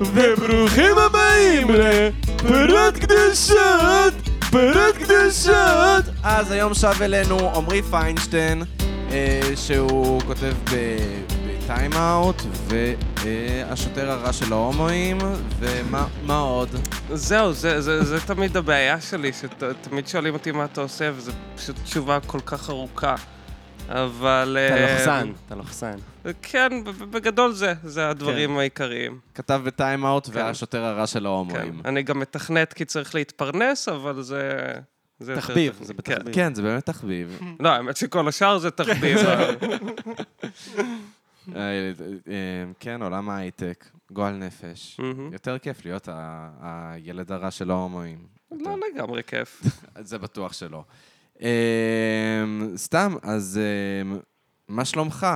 וברוכים הבאים לפרות קדושות, פרות קדושות. אז היום שב אלינו עמרי פיינשטיין, אה, שהוא כותב בטיים אאוט, והשוטר הרע של ההומואים, ומה מה עוד? זהו, זה, זה, זה תמיד הבעיה שלי, שתמיד שואלים אותי מה אתה עושה, וזו פשוט תשובה כל כך ארוכה. אבל... אתה אה, לוחסן, אתה לוחסן. כן, בגדול זה, זה הדברים העיקריים. כתב בטיים אאוט, כן. והשוטר הרע של כן. ההומואים. אני גם מתכנת כי צריך להתפרנס, אבל זה... זה תחביב. זה כן. בתחביב. כן, זה באמת תחביב. לא, האמת שכל השאר זה תחביב. אה, אה, כן, עולם ההייטק, גועל נפש. יותר כיף להיות הילד הרע של ההומואים. לא לגמרי כיף. זה בטוח שלא. אה, סתם, אז מה שלומך?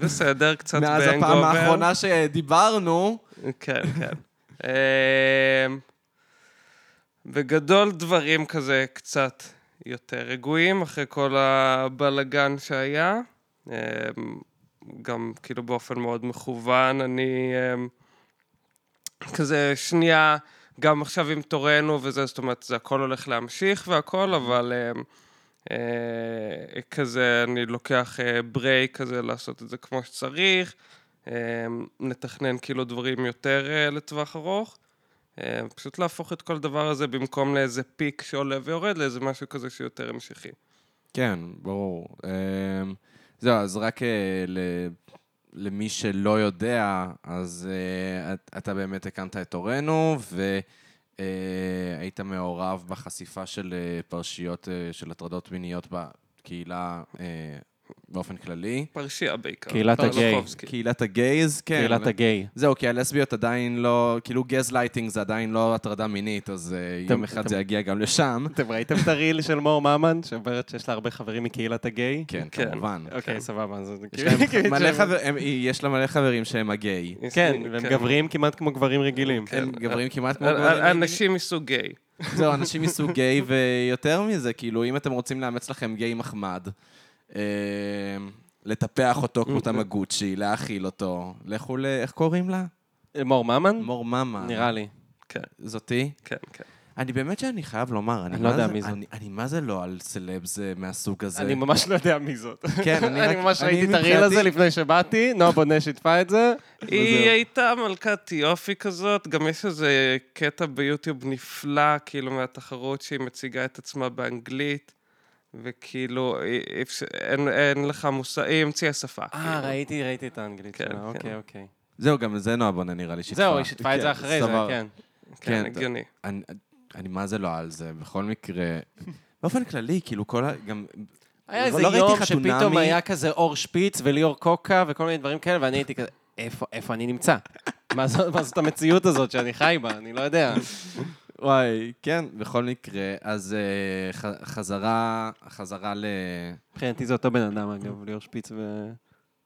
בסדר, קצת מאז הפעם. האחרונה שדיברנו, כן, כן. אמ, בגדול דברים כזה קצת יותר רגועים אחרי כל הבלגן שהיה. אמ, גם כאילו באופן מאוד מכוון, אני אמ, כזה שנייה, גם עכשיו עם תורנו וזה, זאת אומרת, זה הכל הולך להמשיך והכל, אבל כזה, אני לוקח אה, ברייק כזה לעשות את זה כמו שצריך. אה, נתכנן כאילו דברים יותר אה, לטווח ארוך. אה, פשוט להפוך את כל הדבר הזה במקום לאיזה פיק שעולה ויורד, לאיזה משהו כזה שיותר המשכי. כן, ברור. זהו, אז רק אה, למי שלא יודע, אז אה, את- אתה באמת הקמת את הורינו, והיית מעורב בחשיפה של אה, פרשיות אה, של הטרדות מיניות בקהילה אה, באופן כללי. פרשייה בעיקר. קהילת הגיי. קהילת הגייז, כן. קהילת הגיי. זהו, כי הלסביות עדיין לא, כאילו גז לייטינג זה עדיין לא הטרדה מינית, אז אה, יום אחד זה יגיע גם לשם. אתם ראיתם את ה reel של מור ממן, שאומרת שיש לה הרבה חברים מקהילת הגיי? כן, כן. כמובן. אוקיי, סבבה. יש כאילו- יש לה מלא חברים שהם הגיי. כן, והם גברים כמעט כמו גברים רגילים. הם גברים כמעט כמו אה, גברים. אה, אנשים מסוג גיי. זהו, אנשים מסוג גיי, ויותר מזה, כאילו, אם אתם רוצים לאמץ לכם גיי מחמד, לטפח אותו כמו תמגוצ'י, להאכיל אותו, לכו ל... איך קוראים לה? מור ממן? מור מאמה. נראה לי. כן, זאתי? כן, כן. אני באמת שאני חייב לומר, אני אני לא יודע זה- מי זאת. אני- אני מה זה לא על סלבס אה, מהסוג הזה. אני ממש לא יודע מי זאת. כן, אני אני רק... ממש אני ראיתי את הריל הזה לפני שבאתי, נועה בונה שיתפה את זה. היא. הייתה מלכת יופי כזאת, גם יש איזה קטע ביוטיוב נפלא, כאילו, מהתחרות שהיא מציגה את עצמה באנגלית, וכאילו, אין, אין לך מושג, היא המציאה שפה. אה, כאילו. ראיתי, ראיתי את האנגלית כן, שלה, כן. אוקיי, אוקיי. זהו, גם זה נועה בונה נראה לי שיתפה. זהו, היא שיתפה את זה כן, אחרי זה. כן. כן, כן, הגיוני. אני, אני מה זה לא על זה, בכל מקרה. באופן כללי, כאילו כל ה... גם... היה לא איזה ראיתי יום. שפתאום היה כזה אור שפיץ וליאור קוקה וכל מיני דברים כאלה, ואני הייתי כזה, איפה, איפה אני נמצא? מה זאת, מה זאת המציאות הזאת שאני חי בה? אני לא יודע. וואי, כן, בכל מקרה, אז אה, ח, חזרה, חזרה ל... מבחינתי זה אותו בן אדם, אגב, ליאור שפיץ ו...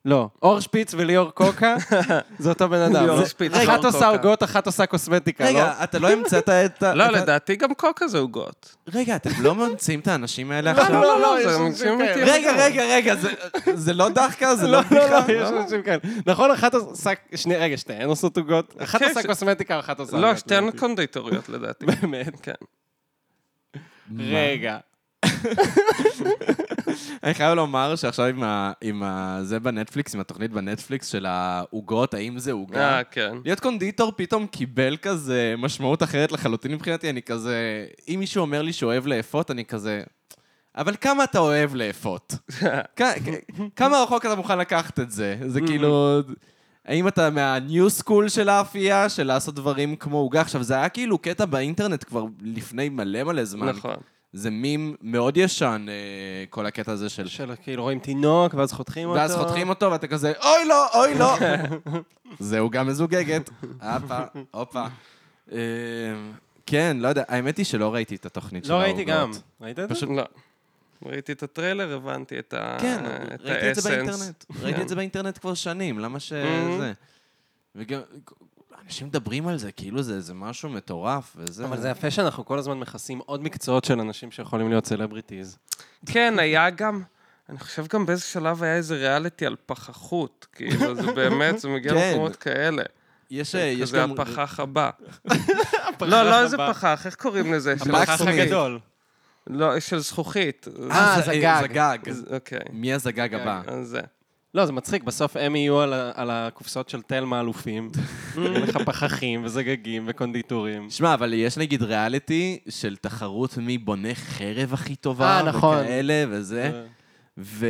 לא, אור שפיץ וליאור קוקה, זה אותו בן אדם. ליאור שפיץ, אחת ליאור עושה קוקה. עוגות, אחת עושה קוסמטיקה, לא? רגע, אתה לא המצאת את ה... לא, את ה- לדעתי גם קוקה זה עוגות. רגע, אתם לא ממציאים את האנשים האלה לא, עכשיו? לא, לא, זה יש אנשים אנשים כאלה. אמיתיים. רגע, רגע, רגע, זה- זה לא דחקה? זה לא לא, לא, בדיחה? לא, יש אנשים כאלה. נכון, אחת עושה... שני, רגע, שתיהן עושות עוגות? אחת כן, עושה ש- קוסמטיקה, אחת עושה... לא, עוגות, שתיהן לדעתי. קונדיטוריות לדעתי. באמת. כן. רגע. אני חייב לומר שעכשיו עם ה- עם ה... זה בנטפליקס, עם התוכנית בנטפליקס של העוגות, האם זה עוגה? אה, כן. להיות קונדיטור פתאום קיבל כזה משמעות אחרת לחלוטין מבחינתי, אני כזה... אם מישהו אומר לי שהוא אוהב לאפות, אני כזה... אבל כמה אתה אוהב לאפות? כ- כ- כמה רחוק אתה מוכן לקחת את זה? זה כאילו... האם אתה מהניו סקול של האפייה, של לעשות דברים כמו עוגה? עכשיו, זה היה כאילו קטע באינטרנט כבר לפני מלא מלא זמן. נכון. זה מים מאוד ישן, אה, כל הקטע הזה של... של כאילו רואים תינוק, ואז חותכים אותו. ואז חותכים אותו, ואתה כזה, אוי לא, אוי לא. זהו גם מזוגגת. הופה, הופה. אה, כן, לא יודע, האמת היא שלא ראיתי את התוכנית של לא העוגות. ראיתי גם. ראית את זה? פשוט- לא. ראיתי את הטריילר, הבנתי את ה... כן, ראיתי את זה ה essence. באינטרנט. ראיתי את זה באינטרנט כבר שנים, למה ש... Mhm. זה. וגם, אנשים מדברים על זה, כאילו זה איזה משהו מטורף, וזה... אבל זה יפה שאנחנו כל הזמן מכסים עוד מקצועות של אנשים שיכולים להיות celebrities. כן, היה גם... אני חושב גם באיזה שלב היה איזה ריאליטי על פחחות. כאילו, זה באמת, זה מגיע כן. למקומות כאלה. יש, אה, יש כזה גם... הפחח הבא. לא, לא איזה פחח, איך קוראים לזה? הפחח. הגדול. לא, של זכוכית. אה, זה- זגג. זגג. אז- אוקיי, מי הזגג הבא? אז זה. לא, זה מצחיק, בסוף הם יהיו על ה- על הקופסאות של תלמה אלופים. יהיו לך פחחים וזגגים וקונדיטורים. שמע, אבל יש נגיד ריאליטי של תחרות מי בונה חרב הכי טובה. אה, נכון. וכאלה וזה. ו...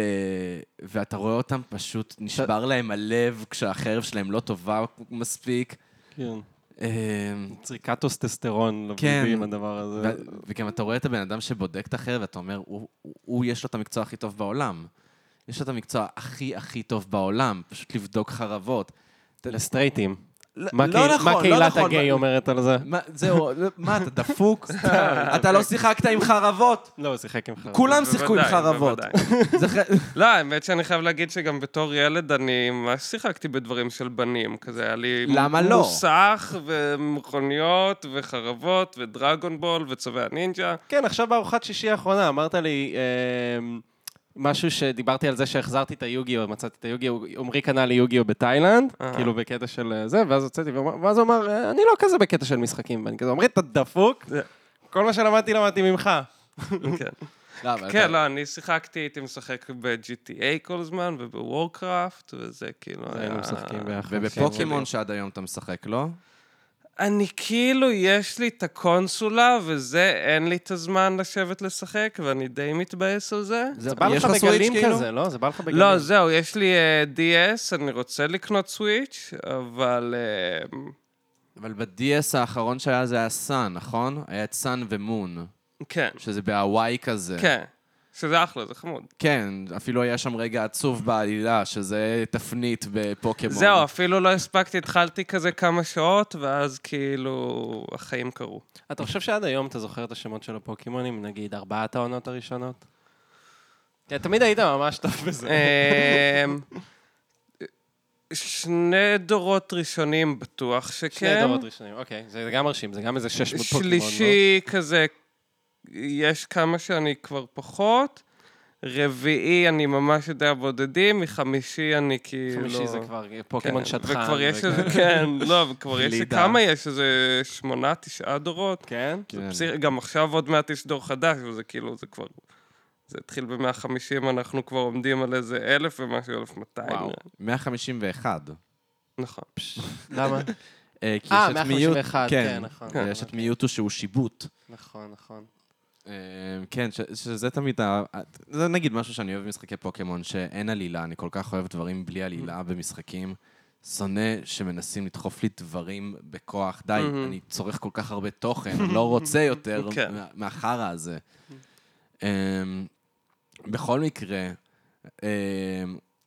ואתה רואה אותם פשוט, נשבר להם הלב כשהחרב שלהם לא טובה מספיק. כן. אמ, זריקת טסטוסטרון כן. לוורידים, הדבר הזה. ו- וגם אתה רואה את הבן אדם שבודק את החרב, ואתה אומר, הוא, הוא, הוא יש לו את המקצוע הכי טוב בעולם. יש לו את המקצוע הכי הכי טוב בעולם, פשוט לבדוק חרבות. לסטרייטים. לא מה לא נכון, מה קהילת לא נכון. הגיי אומרת על זה? מה, זהו, לא, מה, אתה דפוק? אתה לא שיחקת עם חרבות? לא, הוא שיחק עם חרב. כולם שיחקו עם חרבות. לא, האמת שאני חייב להגיד שגם בתור ילד אני ממש שיחקתי בדברים של בנים. כזה היה לי... למה לא? מוסך, ומכוניות, וחרבות, ודרגון בול, וצווי הנינג'ה. כן, עכשיו בארוחת שישי האחרונה אמרת לי אמ, משהו שדיברתי על זה שהחזרתי את היוגיו, מצאתי את היוגיו, עמרי קנה לי יוגיו בתאילנד, אה. כאילו בקטע של אה, זה, ואז הוצאתי, ואז הוא אמר, "אה, אני לא כזה בקטע של משחקים, ואני כזה, עמרי, אתה דפוק? זה- כל מה שלמדתי, למדתי ממך. כן. לא, אבל אתה- כן, לא, אני שיחקתי, הייתי משחק ב-GTA כל הזמן, ובוורקראפט, וזה כאילו היה... היינו משחקים ביחד. ובפוקימון שעד היום אתה משחק, לא? אני כאילו, יש לי את הקונסולה, וזה, אין לי את הזמן לשבת לשחק, ואני די מתבאס על זה. זה בא לך בגלים כאילו? כזה, לא? זה בא לך בגלים. לא, זהו, יש לי uh, DS, אני רוצה לקנות סוויץ', אבל... Uh, אבל ב-DS האחרון שהיה זה היה סאן, נכון? היה את סאן ומון, כן, שזה בהוואי כזה. כן. שזה אחלה, זה חמוד. כן, אפילו היה שם רגע עצוב בעלילה, שזה תפנית בפוקימון. זהו, אפילו לא הספקתי, התחלתי כזה כמה שעות, ואז כאילו החיים קרו. אתה חושב שעד היום אתה זוכר את השמות של הפוקימונים, נגיד ארבעת העונות הראשונות? תמיד היית ממש טוב בזה. אמ, שני דורות ראשונים בטוח שכן. שני דורות ראשונים, אוקיי. זה גם מרשים, זה גם איזה 600 פוקימון, לא? שלישי כזה, יש כמה שאני כבר פחות. רביעי אני ממש יודע בודדים, מחמישי אני כאילו... חמישי זה כבר פוקימון כן, שטחן. וכבר יש. איזה, כן, לא, וכבר יש. כמה יש, איזה שמונה, תשעה דורות. כן? כן. פסיכ- גם עכשיו עוד מעט יש דור חדש, וזה כאילו, זה כבר... זה התחיל ב-150, אנחנו כבר עומדים על איזה אלף ומשהו, 1200. וואו. נראה. 151. נכון. למה? אה, כי אה, יש את 151, כן, נכון. כן, יש את. מיוטו שהוא שיבוט. נכון, נכון. אה, כן, ש- שזה תמיד, ה- זה נגיד משהו שאני אוהב במשחקי פוקימון, שאין עלילה, אני כל כך אוהב דברים בלי עלילה במשחקים. שונא שמנסים לדחוף לי דברים בכוח. די, מהמם. אני צורך כל כך הרבה תוכן, לא רוצה יותר כן. מה- מהחרא הזה. אמ, בכל מקרה, אמ,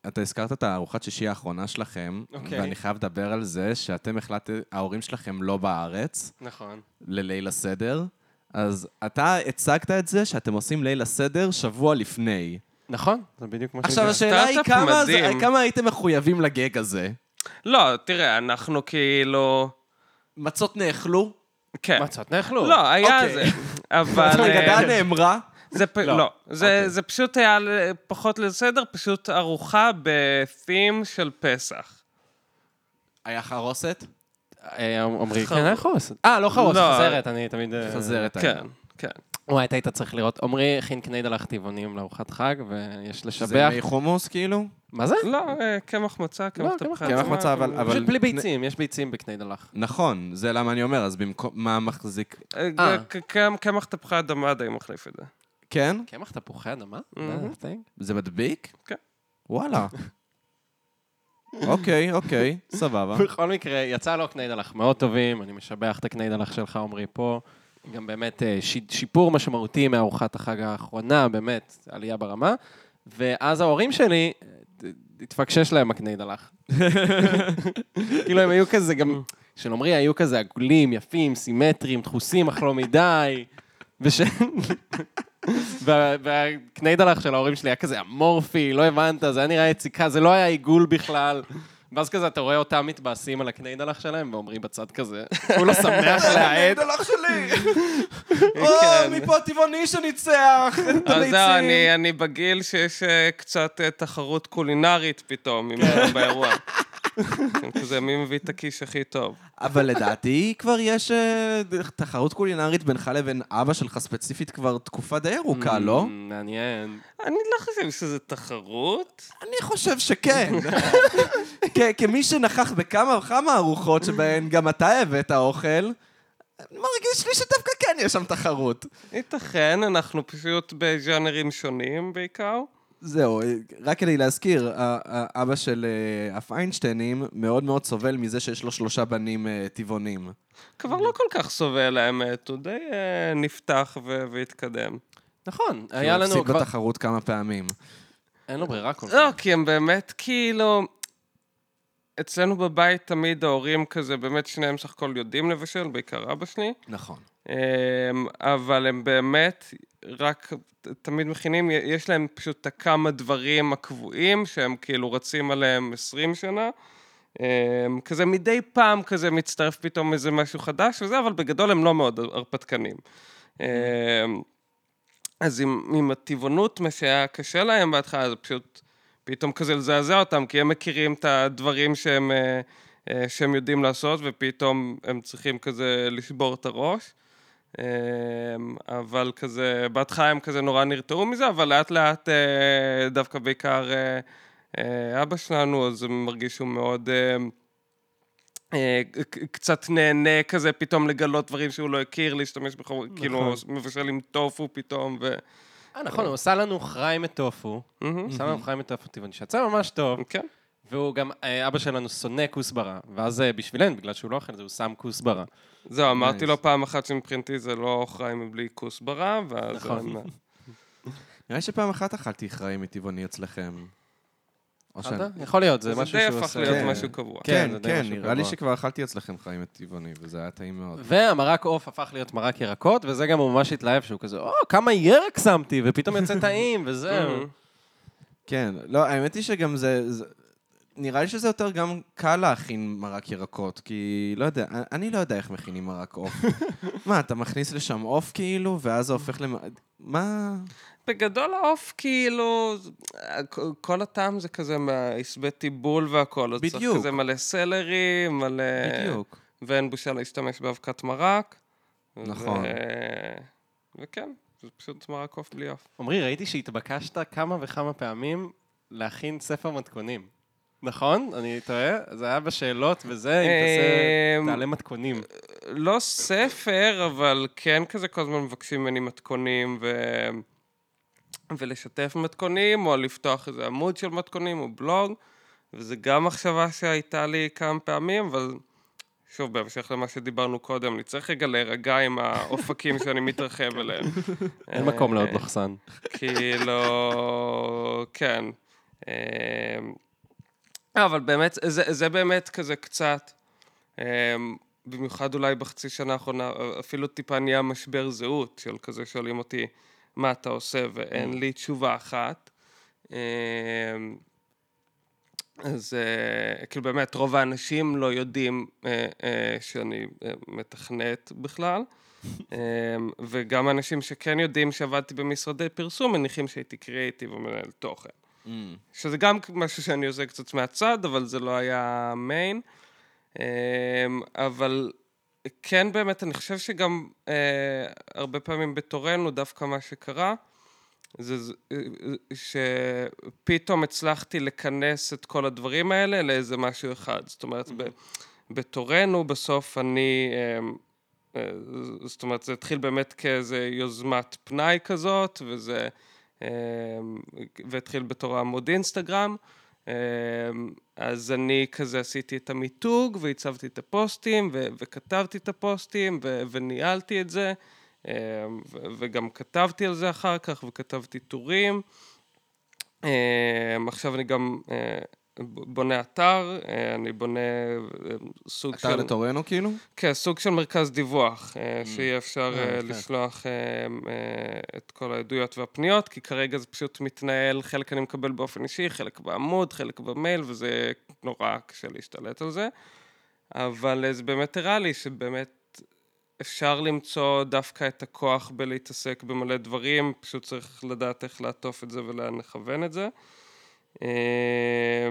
אתה הזכרת את הארוחת שישי האחרונה שלכם, אוקיי. ואני חייב לדבר על זה שאתם החלטתם, ההורים שלכם לא בארץ, נכון. לליל הסדר, אז אתה הצגת את זה שאתם עושים ליל הסדר שבוע לפני. נכון, זה בדיוק מה עכשיו, שזה. השאלה היא כמה, זה, מדהים. כמה הייתם מחויבים לגג הזה? לא, תראה, אנחנו כאילו... מצות נאכלו? כן. מצות נאכלו. לא, היה אוקיי. זה. אבל... הגדה אה, נאמרה? זה פ... לא. לא, זה, אוקיי. זה פשוט היה ל- פחות לסדר, פשוט ארוחה בתים של פסח. היה חרוסת? אה, אומרי, חר- כן, איך חרוס? אה, לא חרוס, לא. חזרת, אני תמיד... אה, חזרת היה. כן, כן. וואי, אתה היית צריך לראות. עמרי הכין קניידלח טבעונים לארוחת חג, ויש זה לשבח. מי חומוס כאילו? מה זה? לא, אה, קמח מצה, קמח לא, תפוחי קמח מצה, אבל- אבל- פשוט בלי ביצים, יש ביצים בקניידלח. נכון, זה למה אני אומר, אז במקום, מה מחזיק? אה, אה. קמח תפוחי אדמה די מחליף את זה. כן? קמח תפוחי אדמה? זה? זה מדביק? כן. וואלה. אוקיי, אוקיי, סבבה. בכל מקרה, יצא לו קניידלח מאוד טובים, אני משבח את הקניידלח שלך, עמרי, פה. גם באמת אה, שי- שיפור משמעותי מארוחת החג האחרונה, באמת, עלייה ברמה. ואז ההורים שלי, אה, התפקשש להם הקניידלח. כאילו, הם היו כזה גם, של עמרי היו כזה עגולים, יפים, סימטריים, דחוסים, אך לא מדי. וש... וה- והקניידלח של ההורים שלי היה כזה אמורפי, לא הבנת, זה היה נראה יציקה, זה לא היה עיגול בכלל. ואז כזה אתה רואה אותם מתבאסים על הקניידלח שלהם, ואומרים בצד כזה, כולו שמח להעט. דלח שלי! או, כן. מפה טבעוני שניצח! אז זהו. אני- אני בגיל שיש אה, קצת אה, תחרות קולינרית פתאום עם- באירוע. כזה, מי מביא את הקיש הכי טוב. אבל לדעתי כבר יש אה, תחרות קולינרית בינך לבין אבא שלך ספציפית כבר תקופה די ארוכה, לא? Mm, מעניין. אני לא חושב שזה תחרות. אני חושב שכן. כ- כמי שנכח בכמה וכמה ארוחות שבהן גם אתה הבאת אוכל, מרגיש לי שדווקא כן יש שם תחרות. ייתכן, אנחנו פשוט בז'אנרים שונים בעיקר. זהו, רק כדי להזכיר, אבא של אה, הפיינשטיינים מאוד מאוד סובל מזה שיש לו שלושה בנים אה, טבעונים. כבר לא כל כך סובל האמת, הוא די אה, נפתח והתקדם. נכון, היה הוא לנו הפסיד כבר... בתחרות כמה פעמים. אין לו ברירה כל כך. לא, כי הם באמת כאילו... אצלנו בבית תמיד ההורים כזה, באמת שניהם סך הכל יודעים לבשל, בעיקר אבא שלי. נכון. אמ, אבל הם באמת רק תמיד מכינים, יש להם פשוט את הכמה דברים הקבועים שהם כאילו רצים עליהם 20 שנה. אמ, כזה מדי פעם כזה מצטרף פתאום איזה משהו חדש וזה, אבל בגדול הם לא מאוד הרפתקנים. אמ, אז עם, עם הטבעונות, מה שהיה קשה להם בהתחלה, זה פשוט פתאום כזה לזעזע אותם, כי הם מכירים את הדברים שהם, אה, אה, שהם יודעים לעשות, ופתאום הם צריכים כזה לשבור את הראש. אה, אבל כזה, בהתחלה הם כזה נורא נרתעו מזה, אבל לאט לאט, דווקא בעיקר אבא שלנו, אז הם הרגישו מאוד... אה, קצת נהנה כזה פתאום לגלות דברים שהוא לא הכיר, להשתמש בחומר, כאילו מבשל עם טופו פתאום, ו... אה, נכון, הוא עשה לנו חריים מטופו. הוא עשה לנו חריים מטופו טבעוני, שיצא ממש טוב. כן. והוא גם, אה, אבא שלנו שונא כוסברה. ואז אה, בשבילנו, בגלל שהוא לא אוכל את זה, הוא שם כוסברה. זהו, אמרתי. לו פעם אחת שמבחינתי זה לא חי מבלי כוסברה, ואז... נכון. נראה שפעם אחת אכלתי חראים מטבעוני אצלכם. יכול להיות, זה זה משהו די שהוא הפך עושה. להיות כן. משהו קבוע. כן, כן, זה כן, נראה לי. שכבר אכלתי אצלכם חראים מטבעוני, וזה היה טעים מאוד. והמרק עוף הפך להיות מרק ירקות, וזה גם הוא ממש התלהב, שהוא כזה, או, כמה ירק שמתי, ופתאום יוצא טעים, וזהו. כן, לא, האמת היא שגם זה... זה- נראה לי שזה יותר גם קל להכין מרק ירקות, כי לא יודע, אני לא יודע איך מכינים מרק עוף. מה, אתה מכניס לשם עוף כאילו, ואז זה הופך למ... מה? בגדול העוף כאילו, כל הטעם זה כזה מהעשבי טיבול והכל, אז צריך בדיוק. כזה מלא סלרי, מלא... בדיוק. ואין בושה להשתמש באבקת מרק. נכון. ו- וכן, זה פשוט מרק עוף בלי עוף. עמרי, ראיתי שהתבקשת כמה וכמה פעמים להכין ספר מתכונים. נכון? אני טועה? זה היה בשאלות וזה, אם אמ, תעשה, תעלה מתכונים. לא ספר, אבל כן כזה כל הזמן מבקשים ממני מתכונים ו... ולשתף מתכונים, או לפתוח איזה עמוד של מתכונים, או בלוג, וזה גם מחשבה שהייתה לי כמה פעמים, אבל שוב, בהמשך למה שדיברנו קודם, אני צריך רגע להירגע עם האופקים שאני מתרחב אליהם. אין מקום לעוד אה, מחסן. כאילו, כן. אמ, אה, אבל באמת, זה, זה באמת כזה קצת, אמ, במיוחד אולי בחצי שנה האחרונה, אפילו טיפה נהיה משבר זהות, של כזה שואלים אותי, מה אתה עושה, ואין לי תשובה אחת. אמ, אז אה, כאילו באמת, רוב האנשים לא יודעים אה, אה, שאני מתכנת בכלל. אמ, וגם אנשים שכן יודעים שעבדתי במשרדי פרסום, מניחים שהייתי קריאיטיב ומנהל תוכן. שזה גם משהו שאני עושה קצת מהצד, אבל זה לא היה מיין. אמ, אבל כן באמת, אני חושב שגם אה, הרבה פעמים בתורנו, דווקא מה שקרה, זה זה- שפתאום הצלחתי לכנס את כל הדברים האלה לאיזה משהו אחד. זאת אומרת, ב- בתורנו בסוף אני... אמ, אה, זאת אומרת, זה התחיל באמת כאיזה יוזמת פנאי כזאת, וזה... אמ, והתחיל בתור עמוד אינסטגרם. אמ, אז אני כזה עשיתי את המיתוג, והצבתי את הפוסטים, ו- וכתבתי את הפוסטים, ו- וניהלתי את זה, אמ, ו- וגם כתבתי על זה אחר כך, וכתבתי טורים. אמ, עכשיו אני גם אה, בונה אתר, אה, אני בונה אה, סוג של... אתר לתורנו כאילו? כן, סוג של מרכז דיווח, אה, שיהיה אפשר יפה. לשלוח אה, את כל העדויות והפניות, כי כרגע זה פשוט מתנהל, חלק אני מקבל באופן אישי, חלק בעמוד, חלק במייל, וזה נורא קשה להשתלט על זה. אבל זה באמת הראה לי שבאמת אפשר למצוא דווקא את הכוח בלהתעסק במלא דברים, פשוט צריך לדעת איך לעטוף את זה ולאן לכוון את זה. אה,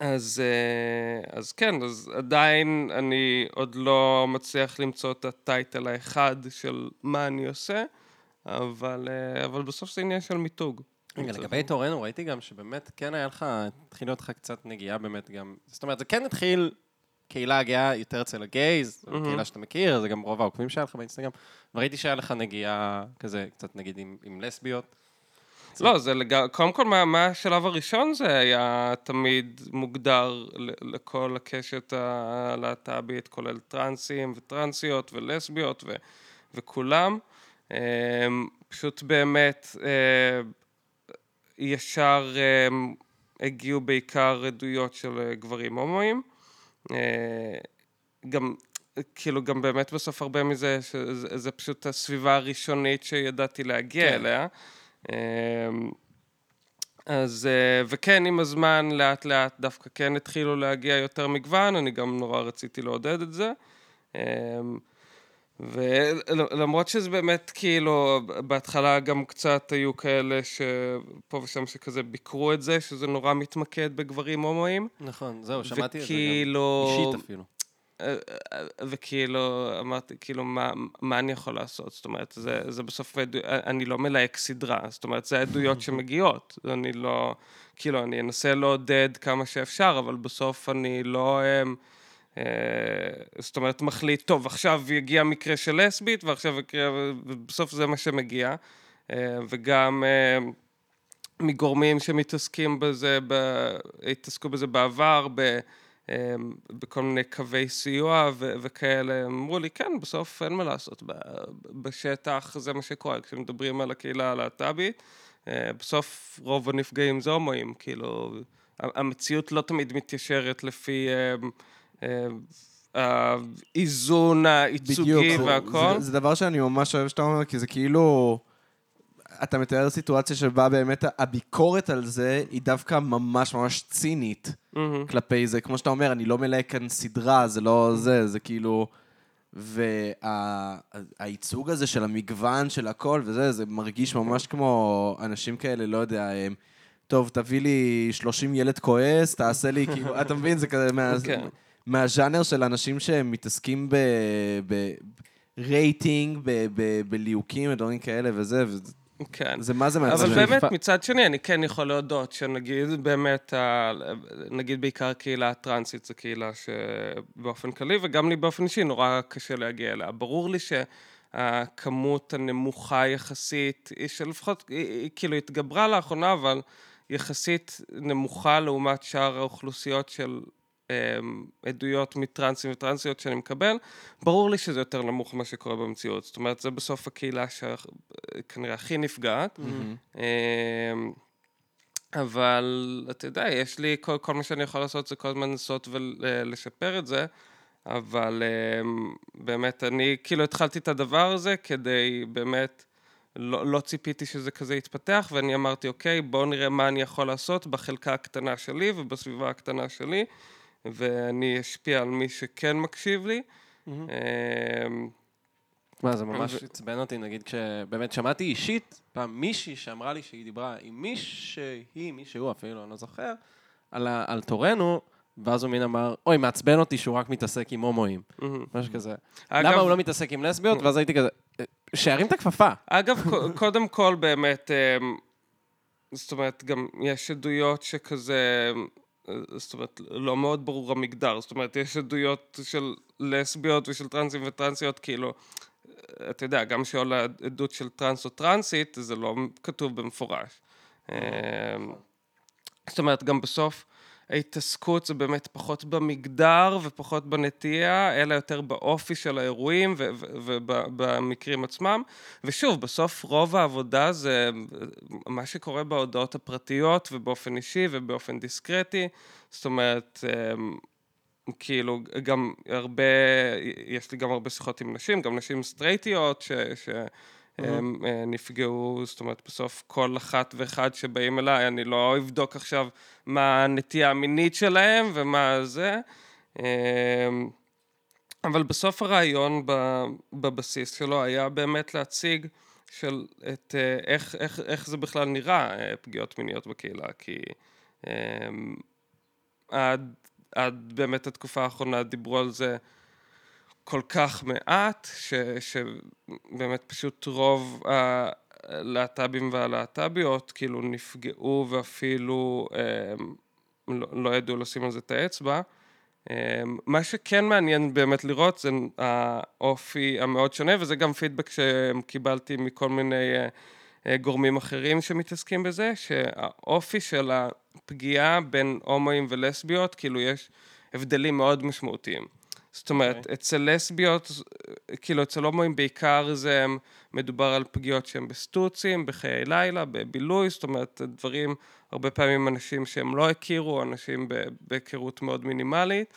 אז, אה, אז כן, אז עדיין אני עוד לא מצליח למצוא את הטייטל האחד של מה אני עושה, אבל, אה, אבל בסוף זה עניין של מיתוג. רגע, לגבי תורנו, ראיתי גם שבאמת כן היה לך, התחיל להיות לך קצת נגיעה באמת גם, זאת אומרת, זה כן התחיל קהילה גאה יותר אצל הגייז, זו קהילה שאתה מכיר, זה גם רוב העוקבים שהיה לך באינסטגרם, וראיתי שהיה לך נגיעה כזה, קצת נגיד עם, עם לסביות. לא, זה לג... קודם כל, מה, מה השלב הראשון זה היה תמיד מוגדר לכל הקשת הלהט"בית, כולל טרנסים וטרנסיות ולסביות ו... וכולם. אמ, פשוט באמת אה, ישר אמ, הגיעו בעיקר עדויות של גברים הומואים. אה, גם, כאילו, גם באמת בסוף הרבה מזה, שזה זה פשוט הסביבה הראשונית שידעתי להגיע כן. אליה. אמ, אז, אה, וכן, עם הזמן, לאט לאט דווקא כן התחילו להגיע יותר מגוון, אני גם נורא רציתי לעודד את זה. אמ, ולמרות שזה באמת, כאילו, בהתחלה גם קצת היו כאלה שפה ושם שכזה ביקרו את זה, שזה נורא מתמקד בגברים הומואים. נכון, זהו, שמעתי את זה גם. אישית אפילו. וכאילו, אמרתי, כאילו, מה, מה אני יכול לעשות? זאת אומרת, זה, זה בסוף, עדו- אני לא מלהק סדרה, זאת אומרת, זה עדויות שמגיעות. אני לא, כאילו, אני אנסה לעודד כמה שאפשר, אבל בסוף אני לא, אמ, אה, זאת אומרת, מחליט, טוב, עכשיו יגיע מקרה של לסבית, ועכשיו יקרה, ובסוף זה מה שמגיע. אה, וגם... אה, מגורמים שמתעסקים בזה, ב... התעסקו בזה בעבר, ב... אמ, בכל מיני קווי סיוע ו- וכאלה, אמרו לי, כן, בסוף אין מה לעשות, בשטח זה מה שקורה, כשמדברים על הקהילה הלהט"בית, אה, בסוף רוב הנפגעים זה הומואים, כאילו, המציאות לא תמיד מתיישרת לפי אמ, אמ, האיזון הייצוגי והכל. זה, זה דבר שאני ממש אוהב שאתה אומר, כי זה כאילו... אתה מתאר סיטואציה שבה באמת הביקורת על זה היא דווקא ממש ממש צינית מהמם. כלפי זה. כמו שאתה אומר, אני לא מלהק כאן סדרה, זה לא זה, זה כאילו... והייצוג הזה של המגוון של הכל וזה, זה מרגיש ממש כמו אנשים כאלה, לא יודע, הם... טוב, תביא לי 30 ילד כועס, תעשה לי כאילו, אתה מבין? זה כזה מה, כן. מהז'אנר של אנשים שמתעסקים ב... ב רייטינג, בליהוקים ודברים כאלה וזה, וזה כן. זה מה זה מעצבן. אבל. באמת, מצד שני, אני כן יכול להודות שנגיד באמת, ה- נגיד בעיקר הקהילה הטרנסית זו קהילה שבאופן כללי, וגם לי באופן אישי נורא קשה להגיע אליה. ברור לי שהכמות הנמוכה יחסית, היא שלפחות, היא, היא כאילו התגברה לאחרונה, אבל יחסית נמוכה לעומת שאר האוכלוסיות של עדויות מטרנסים וטרנסיות שאני מקבל, ברור לי שזה יותר נמוך ממה שקורה במציאות. זאת אומרת, זה בסוף הקהילה שכנראה הכי נפגעת. אמ, אבל אתה יודע, יש לי, כל, כל מה שאני יכול לעשות זה כל הזמן לנסות ולשפר את זה, אבל אמ, באמת, אני כאילו התחלתי את הדבר הזה כדי באמת, לא, לא ציפיתי שזה כזה יתפתח, ואני אמרתי, אוקיי, בואו נראה מה אני יכול לעשות בחלקה הקטנה שלי ובסביבה הקטנה שלי, ואני אשפיע על מי שכן מקשיב לי. אמ, מה, זה ממש עצבן אותי, נגיד, כשבאמת שמעתי אישית, פעם מישהי שאמרה לי שהיא דיברה עם מישהי, מישהו אפילו, אני לא זוכר, על, תורנו, ואז הוא מין אמר, אוי, מעצבן אותי שהוא רק מתעסק עם הומואים. משהו כזה. אגב- למה הוא לא מתעסק עם לסביות? ואז הייתי כזה, "אה, שירים את הכפפה. אגב, קודם כל באמת, אמ, זאת אומרת, גם יש עדויות שכזה, זאת אומרת, לא מאוד ברור המגדר, זאת אומרת, יש עדויות של לסביות ושל טרנסים וטרנסיות, כאילו, אה, אתה יודע, גם שעולה עדות של טרנס או טרנסית, זה לא כתוב במפורש. אמ, זאת אומרת, גם בסוף ההתעסקות זה באמת פחות במגדר ופחות בנטייה, אלא יותר באופי של האירועים ובמקרים עצמם. ושוב, בסוף רוב העבודה זה מה שקורה בהודעות הפרטיות ובאופן אישי ובאופן דיסקרטי. זאת אומרת, אמ, כאילו, גם הרבה, יש לי גם הרבה שיחות עם נשים, גם נשים סטרייטיות, ש... ש הם אה, נפגעו, זאת אומרת, בסוף כל אחת ואחד שבאים אליי, אני לא אבדוק עכשיו מה הנטייה המינית שלהם ומה זה. אבל בסוף הרעיון בבסיס שלו היה באמת להציג של את אה, איך, איך, איך זה בכלל נראה, אה, פגיעות מיניות בקהילה, כי עד, עד באמת התקופה האחרונה דיברו על זה כל כך מעט, ש, שבאמת פשוט רוב הלהט"בים והלהט"ביות כאילו נפגעו ואפילו הם, לא, לא ידעו לשים על זה את האצבע. מה שכן מעניין באמת לראות זה האופי המאוד שונה, וזה גם פידבק שקיבלתי מכל מיני גורמים אחרים שמתעסקים בזה, שהאופי של הפגיעה בין הומואים ולסביות, כאילו יש הבדלים מאוד משמעותיים. זאת אומרת, okay. אוקיי. אצל לסביות, כאילו אצל הומואים בעיקר זה מדובר על פגיעות שהן בסטוצים, בחיי לילה, בבילוי, זאת אומרת, דברים, הרבה פעמים אנשים שהם לא הכירו, אנשים בהיכרות מאוד מינימלית.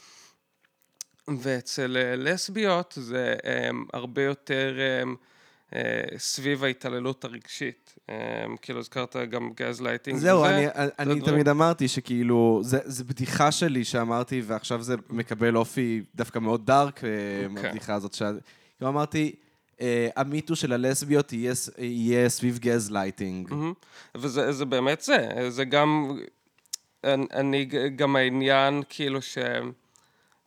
ואצל אה, לסביות זה הם, הרבה יותר הם, אה, סביב ההתעללות הרגשית. הם, כאילו הזכרת גם גז לייטינג. זהו, אני, אני תמיד אמרתי שכאילו, זה בדיחה שלי שאמרתי, ועכשיו זה מקבל אופי דווקא מאוד dark, okay. אה, אוקיי. הבדיחה הזאת. ש... כאילו אמרתי, ה MeToo של הלסביות יהיה, יהיה סביב גז לייטינג. Mm-hmm. וזה באמת זה, זה גם, אני, גם העניין כאילו ש...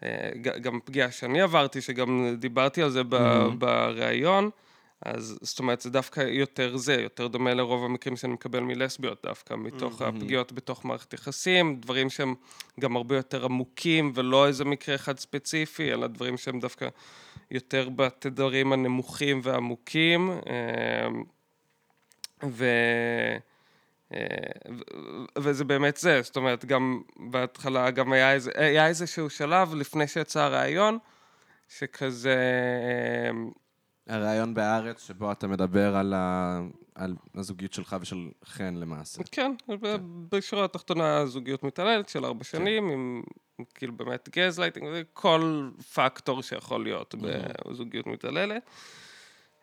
אה, גם פגיעה שאני עברתי, שגם דיברתי על זה mm-hmm. בריאיון, אז זאת אומרת, זה דווקא יותר זה, יותר דומה לרוב המקרים שאני מקבל מלסביות דווקא, מתוך mm-hmm. הפגיעות בתוך מערכת יחסים, דברים שהם גם הרבה יותר עמוקים, ולא איזה מקרה אחד ספציפי, אלא דברים שהם דווקא יותר בתדרים הנמוכים והעמוקים. אה, ו... אה, וזה באמת זה, זאת אומרת, גם בהתחלה גם היה, איזה, היה איזשהו שלב לפני שיצא הרעיון, שכזה... הרעיון בהארץ, שבו אתה מדבר על, ה... על הזוגיות שלך ושל חן למעשה. כן, כן. בשורה התחתונה זוגיות מתעללת של ארבע כן. שנים, כן. עם כאילו באמת גזלייטינג, כל פקטור שיכול להיות mm-hmm. בזוגיות מתעללת.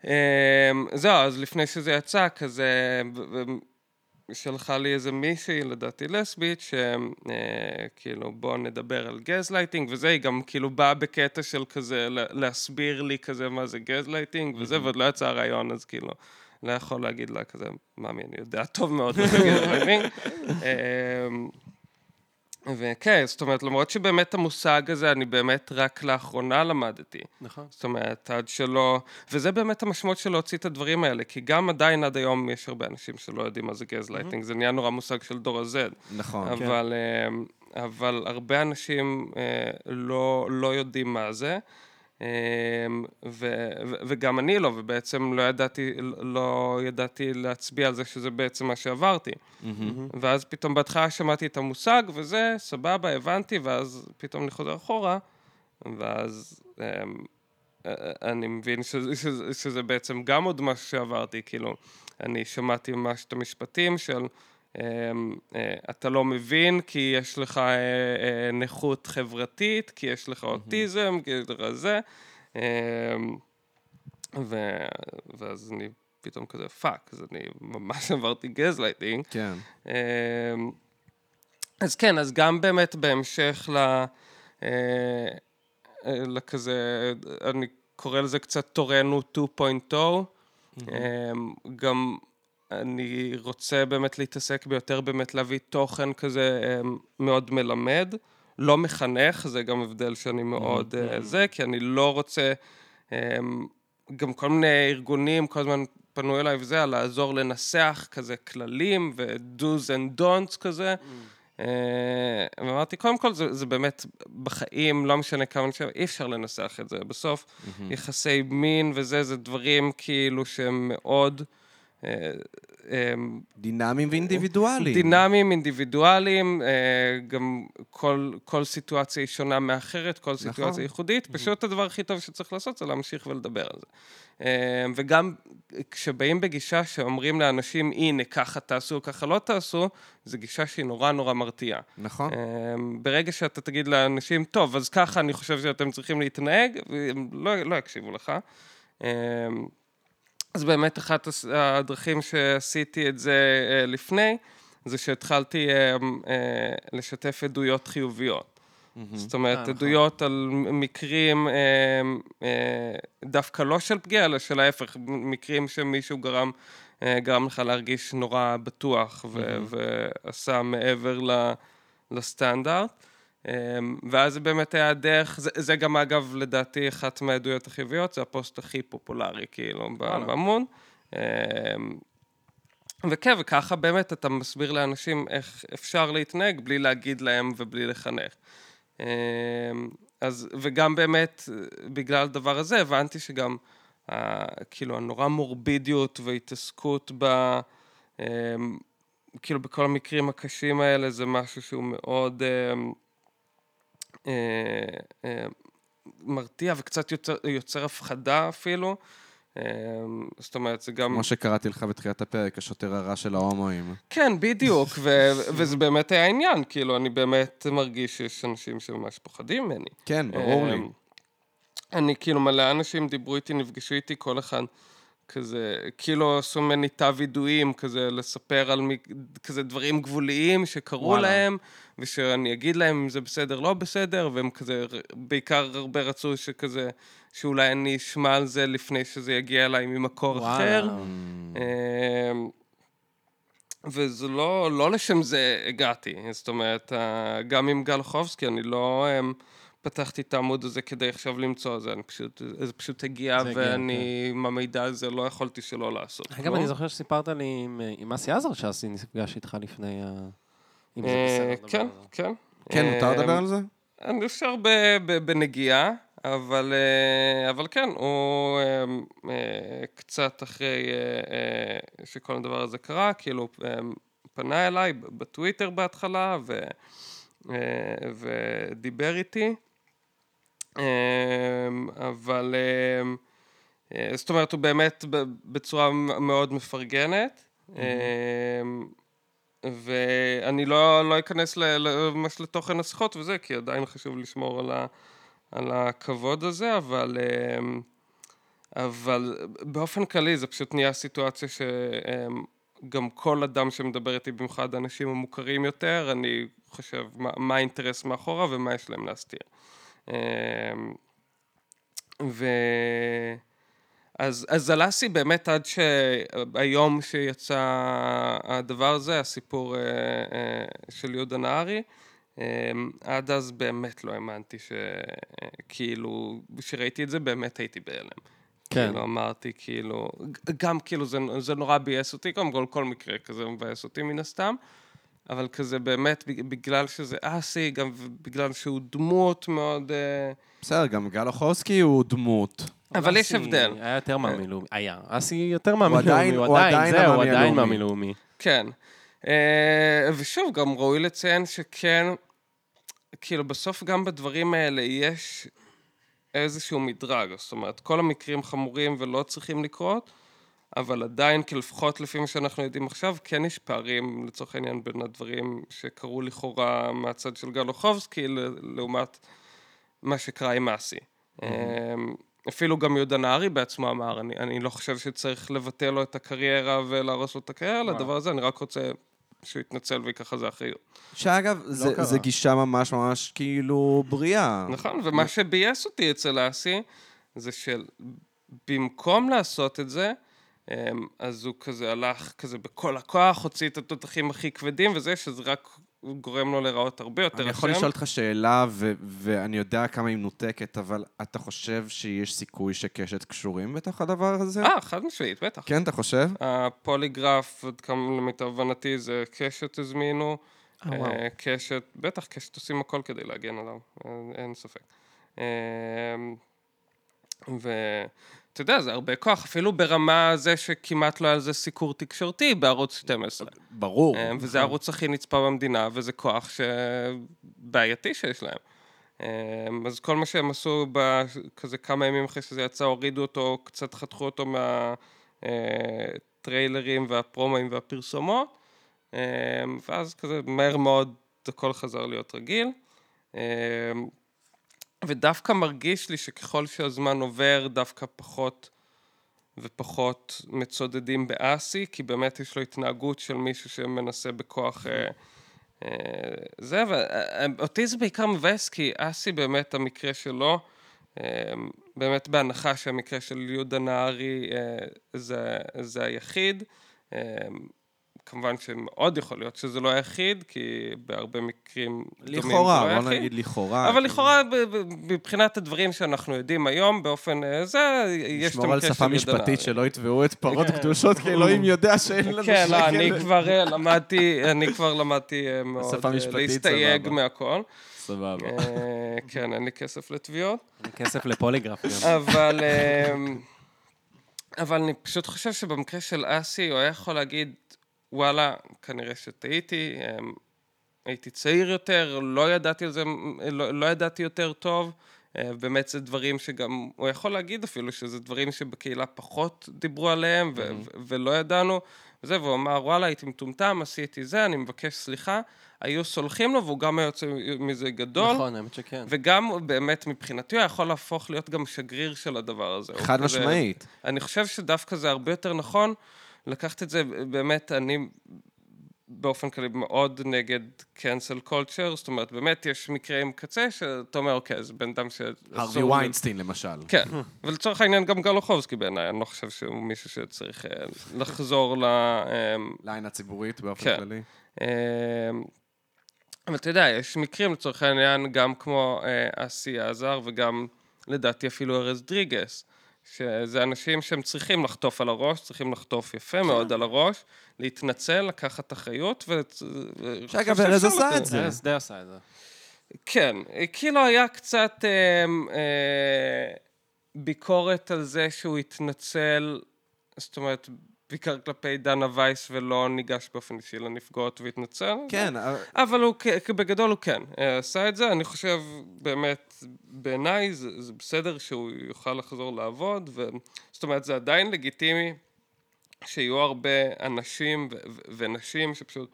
אה, זהו, אז לפני שזה יצא, כזה, שלחה לי איזה מישהי, לדעתי לסבית, שכאילו בוא נדבר על גזלייטינג וזה, היא גם כאילו באה בקטע של כזה להסביר לי כזה מה זה גזלייטינג וזה, ועוד לא יצא הרעיון, אז כאילו לא יכול להגיד לה כזה, מאמי, אני יודע טוב מאוד מה זה גזלייטינג. וכן, זאת אומרת, למרות שבאמת המושג הזה, אני באמת רק לאחרונה למדתי. נכון. זאת אומרת, עד שלא... וזה באמת המשמעות של להוציא את הדברים האלה, כי גם עדיין עד היום יש הרבה אנשים שלא יודעים מה זה גזלייטינג, mm-hmm. זה נהיה נורא מושג של דור ה-Z. נכון, אבל, כן. אבל הרבה אנשים אה, לא, לא יודעים מה זה. אמ, ו, ו, וגם אני לא, ובעצם לא ידעתי, לא ידעתי להצביע על זה שזה בעצם מה שעברתי. Mm-hmm. ואז פתאום בהתחלה שמעתי את המושג, וזה, סבבה, הבנתי, ואז פתאום אני חוזר אחורה, ואז אמ, אני מבין שזה, שזה, שזה בעצם גם עוד משהו שעברתי, כאילו, אני שמעתי ממש את המשפטים של... אמ, אה, אתה לא מבין כי יש לך אה, אה, נכות חברתית, כי יש לך אוטיזם, כי יש לך זה. אמ, ו... ואז אני פתאום כזה fuck, אז אני ממש עברתי גזלייטינג. כן. אמ, אז כן, אז גם באמת בהמשך ל... לכזה, אני קורא לזה קצת תורנו 2.0, mm-hmm. גם אני רוצה באמת להתעסק ביותר באמת להביא תוכן כזה אמ, מאוד מלמד, לא מחנך, זה גם הבדל שאני מאוד mm-hmm. זה, כי אני לא רוצה, אמ, גם כל מיני ארגונים כל הזמן פנו אליי וזה, על לעזור לנסח כזה כללים ו-do's and don'ts כזה. Mm. ואמרתי, קודם כל, זה, זה באמת בחיים, לא משנה כמה אנשים, אי אפשר לנסח את זה. בסוף, mm-hmm. יחסי מין וזה, זה דברים כאילו שהם מאוד... אה, אמ, דינמיים ואינדיבידואליים. דינמיים, אינדיבידואליים, אה, גם כל, כל סיטואציה היא שונה מאחרת, כל סיטואציה נכון. ייחודית, פשוט הדבר הכי טוב שצריך לעשות זה להמשיך ולדבר על זה. אה, וגם כשבאים בגישה שאומרים לאנשים, הנה, ככה תעשו, ככה לא תעשו, זו גישה שהיא נורא נורא מרתיעה. נכון. ברגע שאתה תגיד לאנשים, טוב, אז ככה אני חושב שאתם צריכים להתנהג, הם לא, לא יקשיבו לך. אז באמת אחת הדרכים שעשיתי את זה אה, לפני, זה שהתחלתי אה, אה, לשתף עדויות חיוביות. זאת אומרת, נכון. עדויות על מקרים דווקא לא של פגיעה, אלא של ההפך, מקרים שמישהו גרם, גרם לך להרגיש נורא בטוח ועשה מעבר לסטנדרט. ואז זה באמת היה הדרך, זה, זה גם אגב לדעתי אחת מהעדויות החיוביות, זה הפוסט הכי פופולרי כאילו בעמוד. וכן, וככה באמת אתה מסביר לאנשים איך אפשר להתנהג בלי להגיד להם ובלי לחנך. אז, וגם באמת, בגלל הדבר הזה, הבנתי שגם, ה, כאילו, הנורא מורבידיות והתעסקות ב... כאילו, בכל המקרים הקשים האלה, זה משהו שהוא מאוד אה, מרתיע וקצת יוצר, יוצר הפחדה אפילו. זאת אומרת, זה גם... כמו שקראתי לך בתחילת הפרק, השוטר הרע של ההומואים. כן, בדיוק, ו- וזה באמת היה עניין, כאילו, אני באמת מרגיש שיש אנשים שממש פוחדים ממני. כן, ברור לי. אני, כאילו, מלא אנשים דיברו איתי, נפגשו איתי, כל אחד כזה, כאילו עשו ממני תא וידויים, כזה לספר על כזה דברים גבוליים שקרו וואלה. להם, ושאני אגיד להם אם זה בסדר, לא בסדר, והם כזה, בעיקר הרבה רצו שכזה, שאולי אני אשמע על זה לפני שזה יגיע אליי ממקור וואלה. אחר. אמ, וזה לא, לא לשם זה הגעתי, זאת אומרת, גם עם גל חובסקי, אני לא... אמ, פתחתי את העמוד הזה כדי עכשיו למצוא זה, אני פשוט, זה פשוט הגיע, ואני, כן. עם המידע הזה לא יכולתי שלא לעשות. אגב, אני זוכר שסיפרת לי עם אסי עזר שאסי נפגש איתך לפני ה... אם זה אה, בסדר. כן, כן. כן, מותר לדבר על זה? אני אפשר בנגיעה, אבל, אה, אבל כן, הוא אה, קצת אחרי שכל הדבר הזה קרה, כאילו פנה אליי בטוויטר בהתחלה ו, ודיבר איתי. אמ, אבל אמ, אה, זאת אומרת, הוא באמת בצורה מאוד מפרגנת. אמ, ואני לא, לא אכנס ממש לתוכן השיחות וזה, כי עדיין חשוב לשמור על, ה, על הכבוד הזה, אבל, אבל באופן כללי זה פשוט נהיה סיטואציה שגם כל אדם שמדבר איתי, במיוחד אנשים המוכרים יותר, אני חושב מה, מה האינטרס מאחורה ומה יש להם להסתיר. אמ, ו... אז, אז אלאסי באמת עד שהיום שיצא הדבר הזה, הסיפור אה, אה, של יהודה נהרי, אמ, עד אז באמת לא האמנתי שכאילו, כשראיתי את זה באמת הייתי בהלם. כן. כאילו אמרתי כאילו, גם כאילו זה, זה נורא ביאס אותי, קודם כל כל מקרה כזה מבאס אותי מן הסתם, אבל כזה באמת, בגלל שזה אסי, גם בגלל שהוא דמות מאוד... אה, בסדר, גם גל אוחובסקי הוא דמות. אבל יש הבדל. היה יותר מאמי-לאומי. היה. אסי יותר מאמי-לאומי, הוא עדיין, זהו, הוא עדיין מאמי-לאומי. כן. אה, ושוב, גם ראוי לציין שכן, כאילו, בסוף גם בדברים האלה יש איזשהו מדרג. זאת אומרת, כל המקרים חמורים ולא צריכים לקרות. אבל עדיין, כי לפחות לפי מה שאנחנו יודעים עכשיו, כן יש פערים, לצורך העניין, בין הדברים שקרו לכאורה מהצד של גל אוחובסקי, לעומת מה שקרה עם אסי. Mm-hmm. אפילו גם יהודה נהרי בעצמו אמר, אני, אני לא חושב שצריך לבטל לו את הקריירה ולהרוס לו את הקריירה, לדבר הזה, אני רק רוצה שהוא יתנצל ויקח על זה אחריות. שאגב, לא זה, זה גישה ממש ממש כאילו בריאה. נכון, ומה שביאס אותי אצל אסי, זה שבמקום לעשות את זה, אמ, אז הוא כזה הלך כזה בכל הכוח, הוציא את התותחים הכי כבדים וזה, שזה רק גורם לו להיראות הרבה יותר אשם. אני יכול לשאול אותך שאלה, ו- ואני יודע כמה היא מנותקת, אבל אתה חושב שיש סיכוי שקשת קשורים בתוך הדבר הזה? אה, חד משמעית, בטח. כן, אתה חושב? הפוליגרף, עד כמה למיטב הבנתי, זה קשת הזמינו. אה, וואו. קשת, בטח, קשת עושים הכל כדי להגן עליו, אין ספק. אמ, ו... אתה יודע, זה הרבה כוח, אפילו ברמה זה שכמעט לא היה לזה סיקור תקשורתי בערוץ 12. ברור. אה, וזה הערוץ הכי נצפה במדינה, וזה כוח בעייתי שיש להם. אה, אז כל מה שהם עשו כזה כמה ימים אחרי שזה יצא, הורידו אותו, קצת חתכו אותו מהטריילרים והפרומואים והפרסומות, אה, ואז כזה מהר מאוד הכל חזר להיות רגיל. ודווקא מרגיש לי שככל שהזמן עובר, דווקא פחות ופחות מצודדים באסי, כי באמת יש לו התנהגות של מישהו שמנסה בכוח אה, אה, זה, ואותי זה בעיקר מבאס, כי אסי באמת, המקרה שלו, אה, באמת בהנחה שהמקרה של יהודה נהרי אה, זה, זה היחיד, אה, כמובן שמאוד יכול להיות שזה לא היחיד, כי בהרבה מקרים דומים זה לכאורה, לא בוא. נגיד לכאורה. אבל כאילו, לכאורה, מבחינת הדברים שאנחנו יודעים היום, באופן אה, זה, יש את לשמור על המקרה שפה של יהודה משפטית. שלא יתבעו את פרות קדושות, כי אלוהים יודע שאין לנו כן, לא, אני שקל. כבר אה, למדתי, אני כבר למדתי אה, מאוד שפה להסתייג. מהכל. סבבה. כן, אין לי כסף לתביעות. אין כסף לפוליגרף גם. אבל, אבל אני פשוט חושב שבמקרה של אסי, הוא היה יכול להגיד, וואלה, כנראה שטעיתי, אמ, הייתי צעיר יותר, לא ידעתי על זה, לא, לא ידעתי יותר טוב. אה, באמת זה דברים שגם, הוא יכול להגיד אפילו שזה דברים שבקהילה פחות דיברו עליהם ו- ו- ולא ידענו. וזה, והוא אמר, וואלה, הייתי מטומטם, עשיתי זה, אני מבקש סליחה. היו סולחים לו, והוא גם היה יוצא מזה גדול. נכון, האמת שכן. וגם באמת מבחינתי הוא יכול להפוך להיות גם שגריר של הדבר הזה. חד משמעית. אני חושב שדווקא זה הרבה יותר נכון לקחת את זה, באמת, אני באופן כללי מאוד נגד cancel culture, זאת אומרת, באמת יש מקרים קצה שאתה אומר, אוקיי, זה בן אדם ש... הרווי ויינסטין למשל. כן, ולצורך העניין גם גלוחובסקי בעיניי, אני לא חושב שהוא מישהו שצריך אה, לחזור ל... אמ, לעין הציבורית באופן כן. כללי. אמ, אבל אתה יודע, יש מקרים לצורך העניין, גם כמו אה, אסי עזר וגם לדעתי אפילו ארז דריגס, שזה אנשים שהם צריכים לחטוף על הראש, צריכים לחטוף יפה מאוד על הראש, להתנצל, לקחת אחריות, ו... שאגב, ארז עשה את זה. ארז די עשה את זה. כן, כאילו היה קצת אה, אה, ביקורת על זה שהוא התנצל, זאת אומרת, בעיקר כלפי דנה וייס ולא ניגש באופן אישי לנפגעות והתנצל. כן, אבל- אבל הוא, בגדול הוא כן, אה, עשה את זה, אני חושב, באמת, בעיניי זה, זה בסדר שהוא יוכל לחזור לעבוד, ו... זאת אומרת, זה עדיין לגיטימי שיהיו הרבה אנשים ו- ו- ונשים שפשוט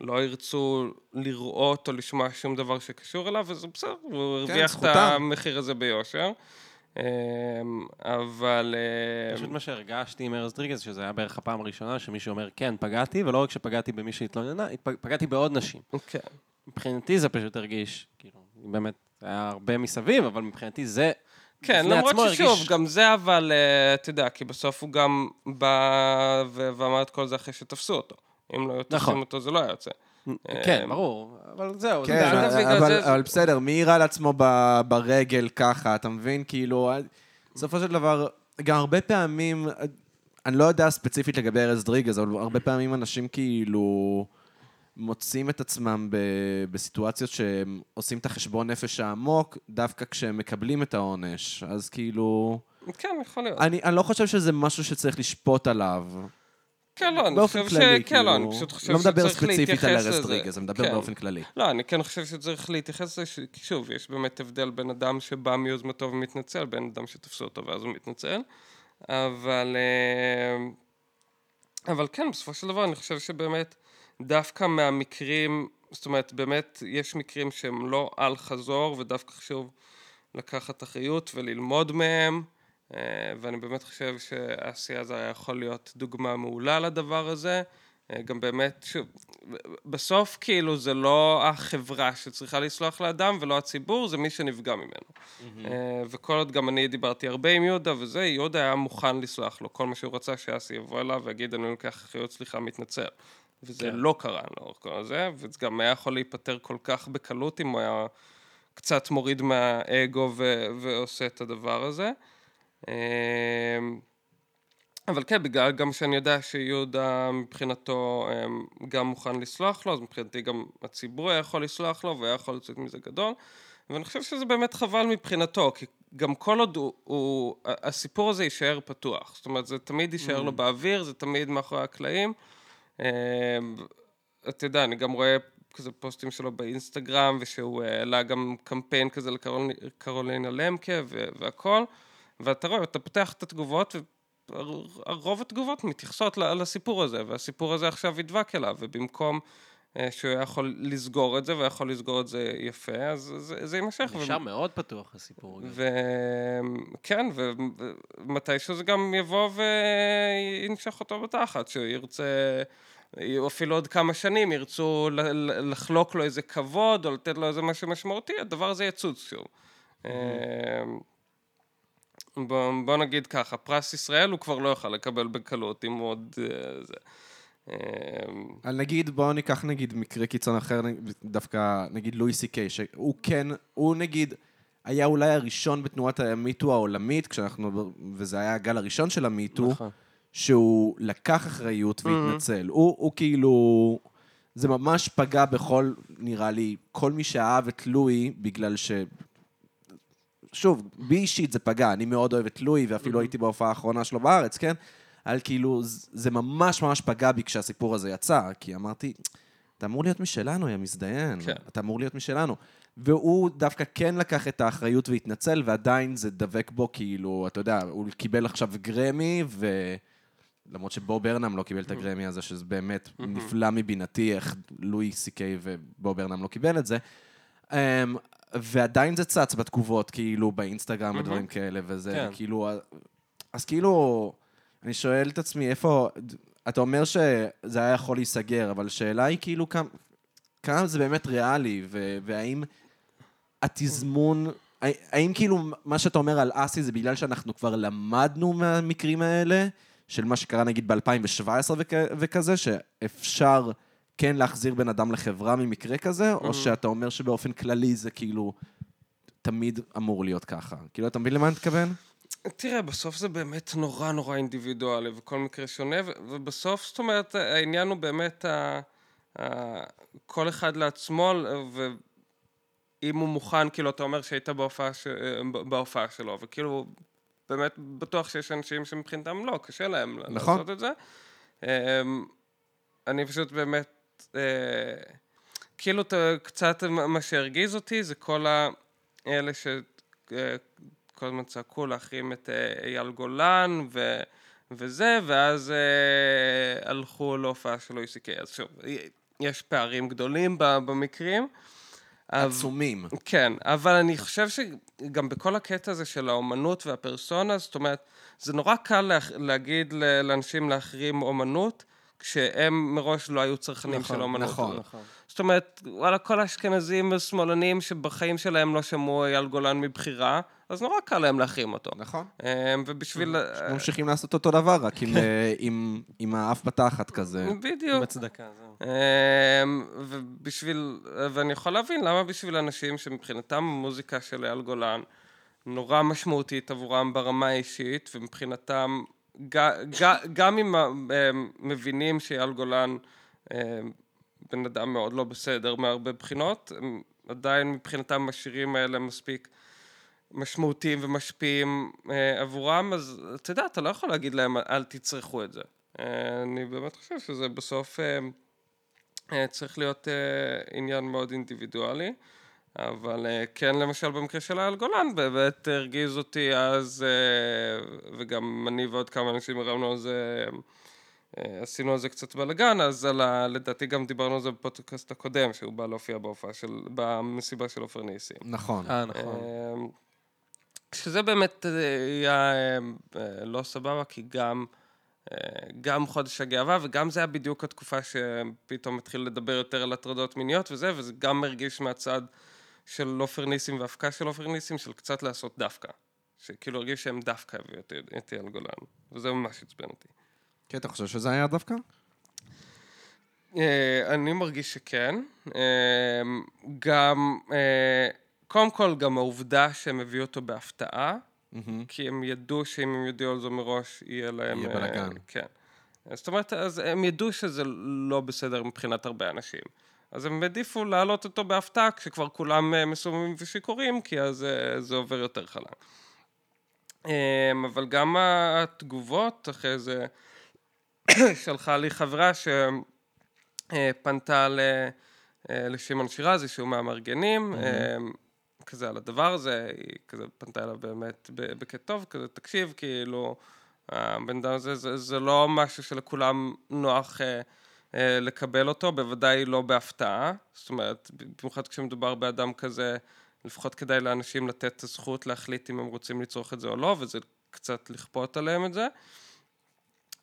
לא ירצו לראות או לשמוע שום דבר שקשור אליו, וזה בסדר, הוא הרוויח את זכותם. המחיר הזה ביושר. אה, אבל... אה, פשוט מה שהרגשתי עם ארז דריגז, שזה היה בערך הפעם הראשונה שמישהו אומר, כן, פגעתי, ולא רק שפגעתי במי שהתלוננה, פגעתי בעוד נשים. כן. מבחינתי זה פשוט הרגיש, כאילו, באמת, היה הרבה מסביב, אבל מבחינתי זה... כן, למרות ששוב, הרגיש- גם זה אבל, אה, אתה יודע, כי בסוף הוא גם בא ואמר את כל זה אחרי שתפסו אותו. אם לא היו תופסים נכון. אותו, זה לא היה יוצא. כן, ברור, אבל זהו, זה כן, אבל, זה- אבל בסדר, מי יירה לעצמו ב- ברגל ככה, אתה מבין? כאילו, בסופו של דבר, גם הרבה פעמים, אני לא יודע ספציפית לגבי ארז דריגז, אבל הרבה פעמים אנשים כאילו מוצאים את עצמם ב- בסיטואציות שהם עושים את החשבון נפש העמוק, דווקא כשהם מקבלים את העונש. אז כאילו, כן, יכול להיות. אני, אני לא חושב שזה משהו שצריך לשפוט עליו. כן, לא, אני חושב ש... כללי, כן, לא, אני כאילו, פשוט חושב לא מדבר שצריך ספציפית על להתייחס ארז לזה. דריגז, אני מדבר כן. באופן כללי. לא, אני כן חושב שצריך להתייחס לזה, ש- כי שוב, יש באמת הבדל בין אדם שבא מיוזמתו ומתנצל, בין אדם שתפסו אותו ואז הוא מתנצל. אבל... אה, אבל כן, בסופו של דבר, אני חושב שבאמת, דווקא מהמקרים, זאת אומרת, באמת, יש מקרים שהם לא על חזור, ודווקא חשוב לקחת אחריות וללמוד מהם. אה, ואני באמת חושב שהעשייה הזו יכול להיות דוגמה מעולה לדבר הזה. אה, גם באמת, שוב, בסוף כאילו זה לא החברה שצריכה לסלוח לאדם ולא הציבור, זה מי שנפגע ממנו. אה, וכל עוד גם אני דיברתי הרבה עם יהודה וזה, יהודה היה מוכן לסלוח לו. כל מה שהוא רצה שאסי יבוא אליו ויגיד, אני לוקח אחריות, סליחה, מתנצל. וזה כן. לא קרה לאורך כל הזה, וזה גם היה יכול להיפטר כל כך בקלות אם הוא היה קצת מוריד מהאגו ו- ועושה את הדבר הזה. אמ, אבל כן, בגלל גם שאני יודע שיהודה מבחינתו אמ, גם מוכן לסלוח לו, אז מבחינתי גם הציבור היה יכול לסלוח לו והיה יכול לצאת מזה גדול. ואני חושב שזה באמת חבל מבחינתו, כי גם כל עוד הוא, הוא הסיפור הזה יישאר פתוח. זאת אומרת, זה תמיד יישאר לו באוויר, זה תמיד מאחורי הקלעים. אמ, אתה יודע, אני גם רואה כזה פוסטים שלו באינסטגרם, ושהוא העלה גם קמפיין כזה לקרולינה למקה והכל, ואתה רואה, אתה פותח את התגובות, ורוב התגובות מתייחסות לסיפור הזה, והסיפור הזה עכשיו ידבק אליו, ובמקום אה, שהוא היה יכול לסגור את זה, ויכול לסגור את זה יפה, אז זה, זה יימשך. נשאר מאוד פתוח הסיפור. גם. וכן, ומתישהו זה גם יבוא וינשך אותו בתחת, שהוא ירצה, אפילו עוד כמה שנים ירצו לחלוק לו איזה כבוד, או לתת לו איזה משהו משמעותי, הדבר הזה יצוץ שוב. בוא, בוא נגיד ככה, פרס ישראל הוא כבר לא יוכל לקבל בקלות, אם הוא עוד... אה, זה. אמ, על נגיד, בואו ניקח נגיד מקרה קיצון אחר, דווקא נגיד לואי סי קיי, שהוא כן, הוא נגיד, היה אולי הראשון בתנועת המיטו העולמית, כשאנחנו, וזה היה הגל הראשון של המיטו, נכון. שהוא לקח אחריות והתנצל. הוא, הוא כאילו... זה ממש פגע בכל, נראה לי, כל מי שאהב את לואי, בגלל ש... שוב, בי אישית זה פגע, אני מאוד אוהב את לואי, ואפילו הייתי בהופעה האחרונה שלו בארץ, כן? על כאילו, זה ממש ממש פגע בי כשהסיפור הזה יצא, כי אמרתי, אתה אמור להיות משלנו, יא מזדיין. כן. אתה אמור להיות משלנו. והוא דווקא כן לקח את האחריות והתנצל, ועדיין זה דבק בו, כאילו, אתה יודע, הוא קיבל עכשיו גרמי, ו... למרות שבו ברנם לא קיבל את הגרמי הזה, שזה באמת נפלא מבינתי, איך לואי סי קיי ובו ברנם לא קיבל את זה. ועדיין זה צץ בתגובות, כאילו, באינסטגרם ודברים כאלה, וזה כן. כאילו... אז כאילו, אני שואל את עצמי, איפה... אתה אומר שזה היה יכול להיסגר, אבל השאלה היא כאילו כמה, כמה זה באמת ריאלי, ו- והאם התזמון... האם כאילו מה שאתה אומר על אסי זה בגלל שאנחנו כבר למדנו מהמקרים האלה, של מה שקרה נגיד ב-2017 וכ- וכזה, שאפשר כן להחזיר בן אדם לחברה ממקרה כזה, או שאתה אומר שבאופן כללי זה כאילו תמיד אמור להיות ככה? כאילו, אתה מבין למה אני מתכוון? תראה, בסוף זה באמת נורא נורא אינדיבידואלי, וכל מקרה שונה, ובסוף, זאת אומרת, העניין הוא באמת ה- ה- כל אחד לעצמו, ואם הוא מוכן, כאילו, אתה אומר שהיית בהופעה, ש... בהופעה שלו, וכאילו, באמת בטוח שיש אנשים שמבחינתם לא, קשה להם נכון. לעשות את זה. אמ, אני פשוט באמת, כאילו, אתה- קצת מה שהרגיז אותי זה כל האלה ש... אה, הזמן צעקו להחרים את אה, אייל גולן ו, וזה, ואז אה, הלכו להופעה של OECK. אז שוב, יש פערים גדולים במקרים. אבל- עצומים. כן, אבל אני חושב שגם בכל הקטע הזה של האומנות והפרסונה, זאת אומרת, זה נורא קל לה, להגיד לאנשים להחרים אומנות, כשהם מראש לא היו צרכנים נכון, של אומנות. נכון. נכון. זאת אומרת, וואלה, כל האשכנזים ושמאלנים שבחיים שלהם לא שמעו אייל גולן מבחירה, אז נורא קל להם להחרים אותו. נכון. אמ, ובשביל... ממשיכים לעשות אותו דבר, רק עם, אה, עם, עם האף בתחת כזה. בדיוק. עם הצדקה, זהו. אמ, ובשביל, ואני יכול להבין למה בשביל אנשים שמבחינתם המוזיקה של אייל גולן נורא משמעותית עבורם ברמה האישית, ומבחינתם, גם אם הם מבינים שאייל גולן אמ, בן אדם מאוד לא בסדר מהרבה בחינות, הם עדיין מבחינתם השירים האלה מספיק משמעותיים ומשפיעים אה, עבורם, אז אתה יודע, אתה לא יכול להגיד להם אל תצרכו את זה. אה, אני באמת חושב שזה בסוף אה, אה, צריך להיות אה, עניין מאוד אינדיבידואלי, אבל אה, כן, למשל במקרה של אייל גולן, באמת הרגיז אותי אז, אה, וגם אני ועוד כמה אנשים הרמנו על זה, אה, עשינו על זה קצת בלאגן, אז על ה... לדעתי גם דיברנו על זה בפודקאסט הקודם, שהוא בא להופיע בהופעה של... במסיבה של עופר ניסים. נכון. אה, נכון. אמ, שזה באמת היה לא סבבה, כי גם, גם חודש הגאווה, וגם זה היה בדיוק התקופה שפתאום התחיל לדבר יותר על הטרדות מיניות וזה, וזה גם הרגיש מהצד של עופר ניסים והפקה של עופר ניסים, של קצת לעשות דווקא. שכאילו הרגיש שהם דווקא הביאו את- אייל גולן, וזה ממש עצבן אותי. כן, אתה חושב שזה היה דווקא? אה, אני מרגיש שכן. אה, גם, אה, קודם כל, גם העובדה שהם הביאו אותו בהפתעה, כי הם ידעו שאם הם יודיעו על זה מראש, יהיה להם... יהיה בלאגן. כן. זאת אומרת, אז הם ידעו שזה לא בסדר מבחינת הרבה אנשים. אז הם העדיפו להעלות אותו בהפתעה כשכבר כולם אה, מסוממים ושיכורים, כי אז אה, זה עובר יותר חלק. אה, אבל גם התגובות אחרי זה, שלחה לי חברה שפנתה אה, לשמעון שירזי, שהוא מהמארגנים, אה, כזה על הדבר הזה, היא כזה פנתה אליו באמת בקטע טוב, כזה תקשיב, כאילו, הבן אדם הזה, זה, זה לא משהו שלכולם נוח לקבל אותו, בוודאי לא בהפתעה, זאת אומרת, במיוחד כשמדובר באדם כזה, לפחות כדאי לאנשים לתת את הזכות להחליט אם הם רוצים לצרוך את זה או לא, וזה קצת לכפות עליהם את זה.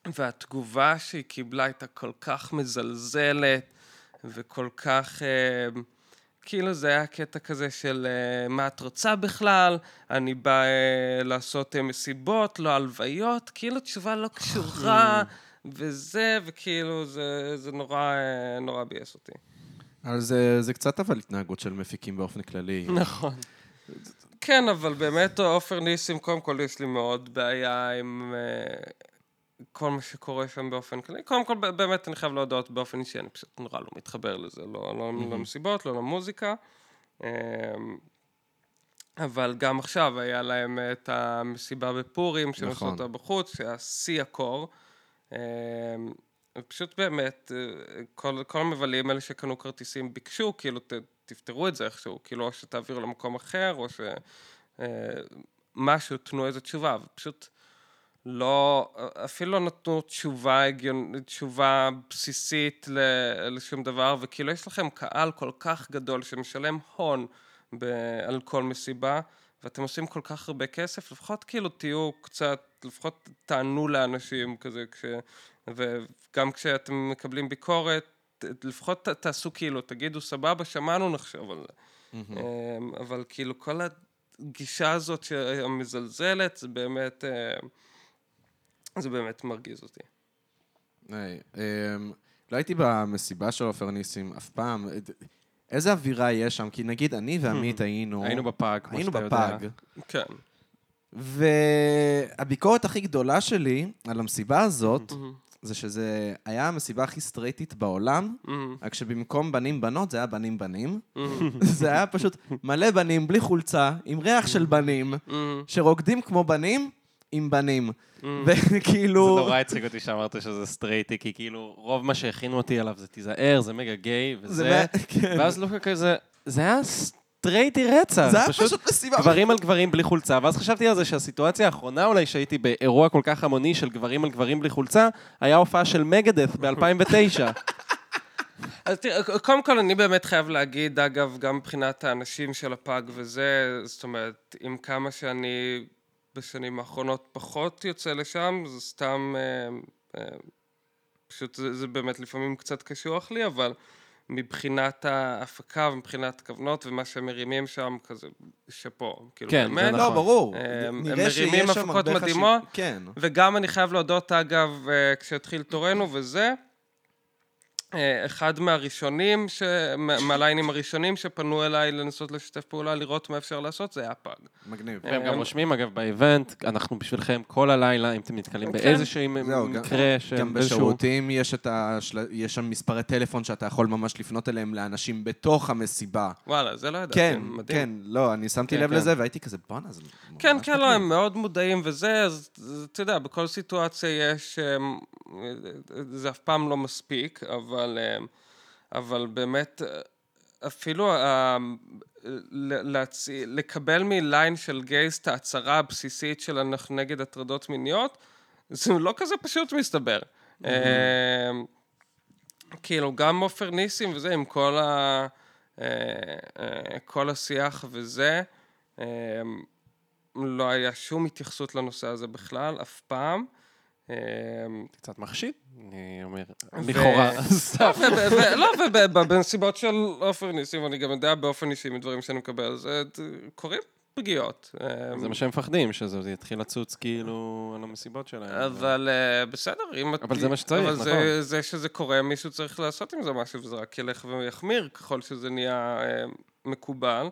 והתגובה שהיא קיבלה הייתה כל כך מזלזלת, וכל כך... אה, כאילו זה היה קטע כזה של אה, מה את רוצה בכלל, אני בא אה, לעשות אה, מסיבות, לא הלוויות, כאילו תשובה לא קשורה וזה, וכאילו, זה, זה נורא, אה, נורא ביאס אותי. אבל זה, זה קצת אבל התנהגות של מפיקים באופן כללי. נכון. כן, אבל באמת עופר ניסים, קודם כל יש לי מאוד בעיה עם uh, כל מה שקורה שם באופן כללי. קודם כל, באמת אני חייב להודות באופן אישי, אני פשוט נורא לא מתחבר לזה, לא, לא mm-hmm. למסיבות, לא למוזיקה. Um, אבל גם עכשיו היה להם את המסיבה בפורים, שהם עשו נכון. אותה בחוץ, שהיה שיא הקור. Um, ופשוט באמת, כל, כל המבלים האלה שקנו כרטיסים ביקשו, כאילו, ת, תפתרו את זה איכשהו, כאילו, או שתעבירו למקום אחר, או שמשהו, אה, תנו איזו תשובה, ופשוט לא, אפילו לא נתנו תשובה הגיונית, תשובה בסיסית לשום דבר, וכאילו יש לכם קהל כל כך גדול שמשלם הון ב, על כל מסיבה, ואתם עושים כל כך הרבה כסף, לפחות כאילו תהיו קצת, לפחות תענו לאנשים כזה, כש... וגם כשאתם מקבלים ביקורת, לפחות תעשו כאילו, תגידו סבבה, שמענו, נחשוב על זה. Mm-hmm. אבל כאילו כל הגישה הזאת המזלזלת, זה באמת, אמ, זה באמת מרגיז אותי. Hey, um, לא הייתי במסיבה של עופר ניסים אף פעם. איזה אווירה יש שם? כי נגיד אני ועמית היינו... היינו בפאג, כמו שאתה יודע. היינו בפאג. כן. והביקורת הכי גדולה שלי על המסיבה הזאת, זה שזה היה המסיבה הכי סטרייטית בעולם. רק שבמקום בנים-בנות זה היה בנים-בנים. Mm-hmm. זה היה פשוט מלא בנים בלי חולצה, עם ריח של בנים. שרוקדים כמו בנים עם בנים. וכאילו... זה נורא הצחיק אותי שאמרת שזה סטרייטי, כי כאילו רוב מה שהכינו אותי עליו זה תיזהר, זה מגה גיי וזה, כן. ואז לוקה כזה, זה היה... סטרייטי רצח. זה היה פשוט, פשוט מסיבה. גברים על גברים בלי חולצה, ואז חשבתי על זה שהסיטואציה האחרונה אולי שהייתי באירוע כל כך המוני של גברים על גברים בלי חולצה, היה הופעה של מגדף ב-2009. אז תראה, קודם כל אני באמת חייב להגיד, אגב, גם מבחינת האנשים של הפאג וזה, זאת אומרת, עם כמה שאני בשנים האחרונות פחות יוצא לשם, זה סתם, אה, אה, פשוט זה, זה באמת לפעמים קצת קשוח לי, אבל... מבחינת ההפקה ומבחינת כוונות ומה שהם מרימים שם, כזה שאפו. כאילו, כן, באמת, זה נכון. לא, ברור. הם, הם מרימים הפקות מדהימות. חשיב... כן. וגם אני חייב להודות, אגב, אה, כשהתחיל תורנו וזה, אה, אחד מהראשונים, ש... מהליינים הראשונים שפנו אליי לנסות לשתף פעולה, לראות מה אפשר לעשות, זה היה פאג. מגניב. והם גם רושמים, אגב, באיבנט, אנחנו בשבילכם כל הלילה, אם אתם נתקלים כן. באיזשהו מקרה של... גם בשירותים יש, השל... יש שם מספרי טלפון שאתה יכול ממש לפנות אליהם לאנשים בתוך המסיבה. וואלה, זה לא ידעתי, כן, מדהים. כן, לא, אני שמתי כן, לב כן. לזה והייתי כזה, בואנה, זה כן, כן, לא, הם מאוד מודעים וזה, אז אתה יודע, בכל סיטואציה יש... אמ, זה אף פעם לא מספיק, אבל, אה, אבל באמת, אפילו אה, להצ... לקבל מליין של גייז את ההצהרה הבסיסית של אנחנו נגד הטרדות מיניות, זה לא כזה פשוט מסתבר. Mm-hmm. כאילו, גם עופר ניסים וזה, עם כל, ה... כל השיח וזה, לא היה שום התייחסות לנושא הזה בכלל, אף פעם. אמ, קצת מחשיד, אני אומר, לכאורה. לא, ובנסיבות של עופר ניסים, אני גם יודע באופן אישי מדברים שאני מקבל, זה קורים פגיעות. אמ. זה מה שהם מפחדים, שזה יתחיל לצוץ כאילו על המסיבות שלהם. אבל אה, בסדר, אם... אבל זה מה שצריך, נכון. אבל זה שזה קורה, מישהו צריך לעשות עם זה משהו, וזה רק ילך ויחמיר ככל שזה נהיה אה, מקובל.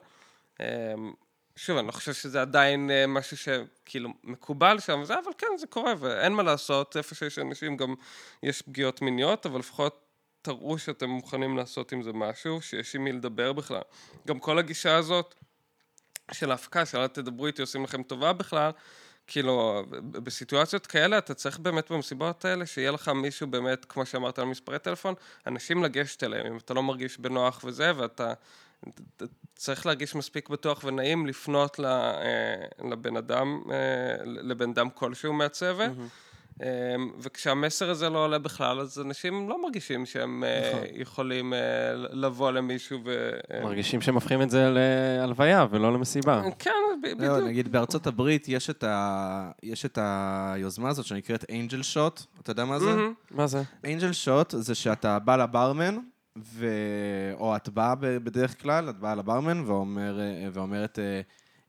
שוב, אני לא חושב שזה עדיין אה, משהו שכאילו מקובל שם וזה, אבל כן, זה קורה, ואין מה לעשות, איפה שיש אנשים גם יש פגיעות מיניות, אבל לפחות תראו שאתם מוכנים לעשות עם זה משהו, שיש עם מי לדבר בכלל. גם כל הגישה הזאת של ההפקה, של אל תדברו איתי, עושים לכם טובה בכלל, כאילו, בסיטואציות כאלה אתה צריך באמת במסיבות האלה, שיהיה לך מישהו באמת, כמו שאמרת על מספרי טלפון, אנשים לגשת אליהם, אם אתה לא מרגיש בנוח וזה, ואתה צריך להרגיש מספיק בטוח ונעים לפנות אה, לבן אדם, אה, לבן אדם כלשהו מהצוות. Mm-hmm. וכשהמסר הזה לא עולה בכלל, אז אנשים לא מרגישים שהם נכון. יכולים לבוא למישהו ו... מרגישים שהם הופכים את זה להלוויה ולא למסיבה. כן, לא, בדיוק. לא, נגיד בארצות הברית יש את, ה... יש את היוזמה הזאת שנקראת אנג'ל שוט, אתה יודע מה זה? Mm-hmm. מה זה? אנג'ל שוט זה שאתה בא לברמן, ו... או את באה בדרך כלל, את באה לברמן ואומר, ואומרת,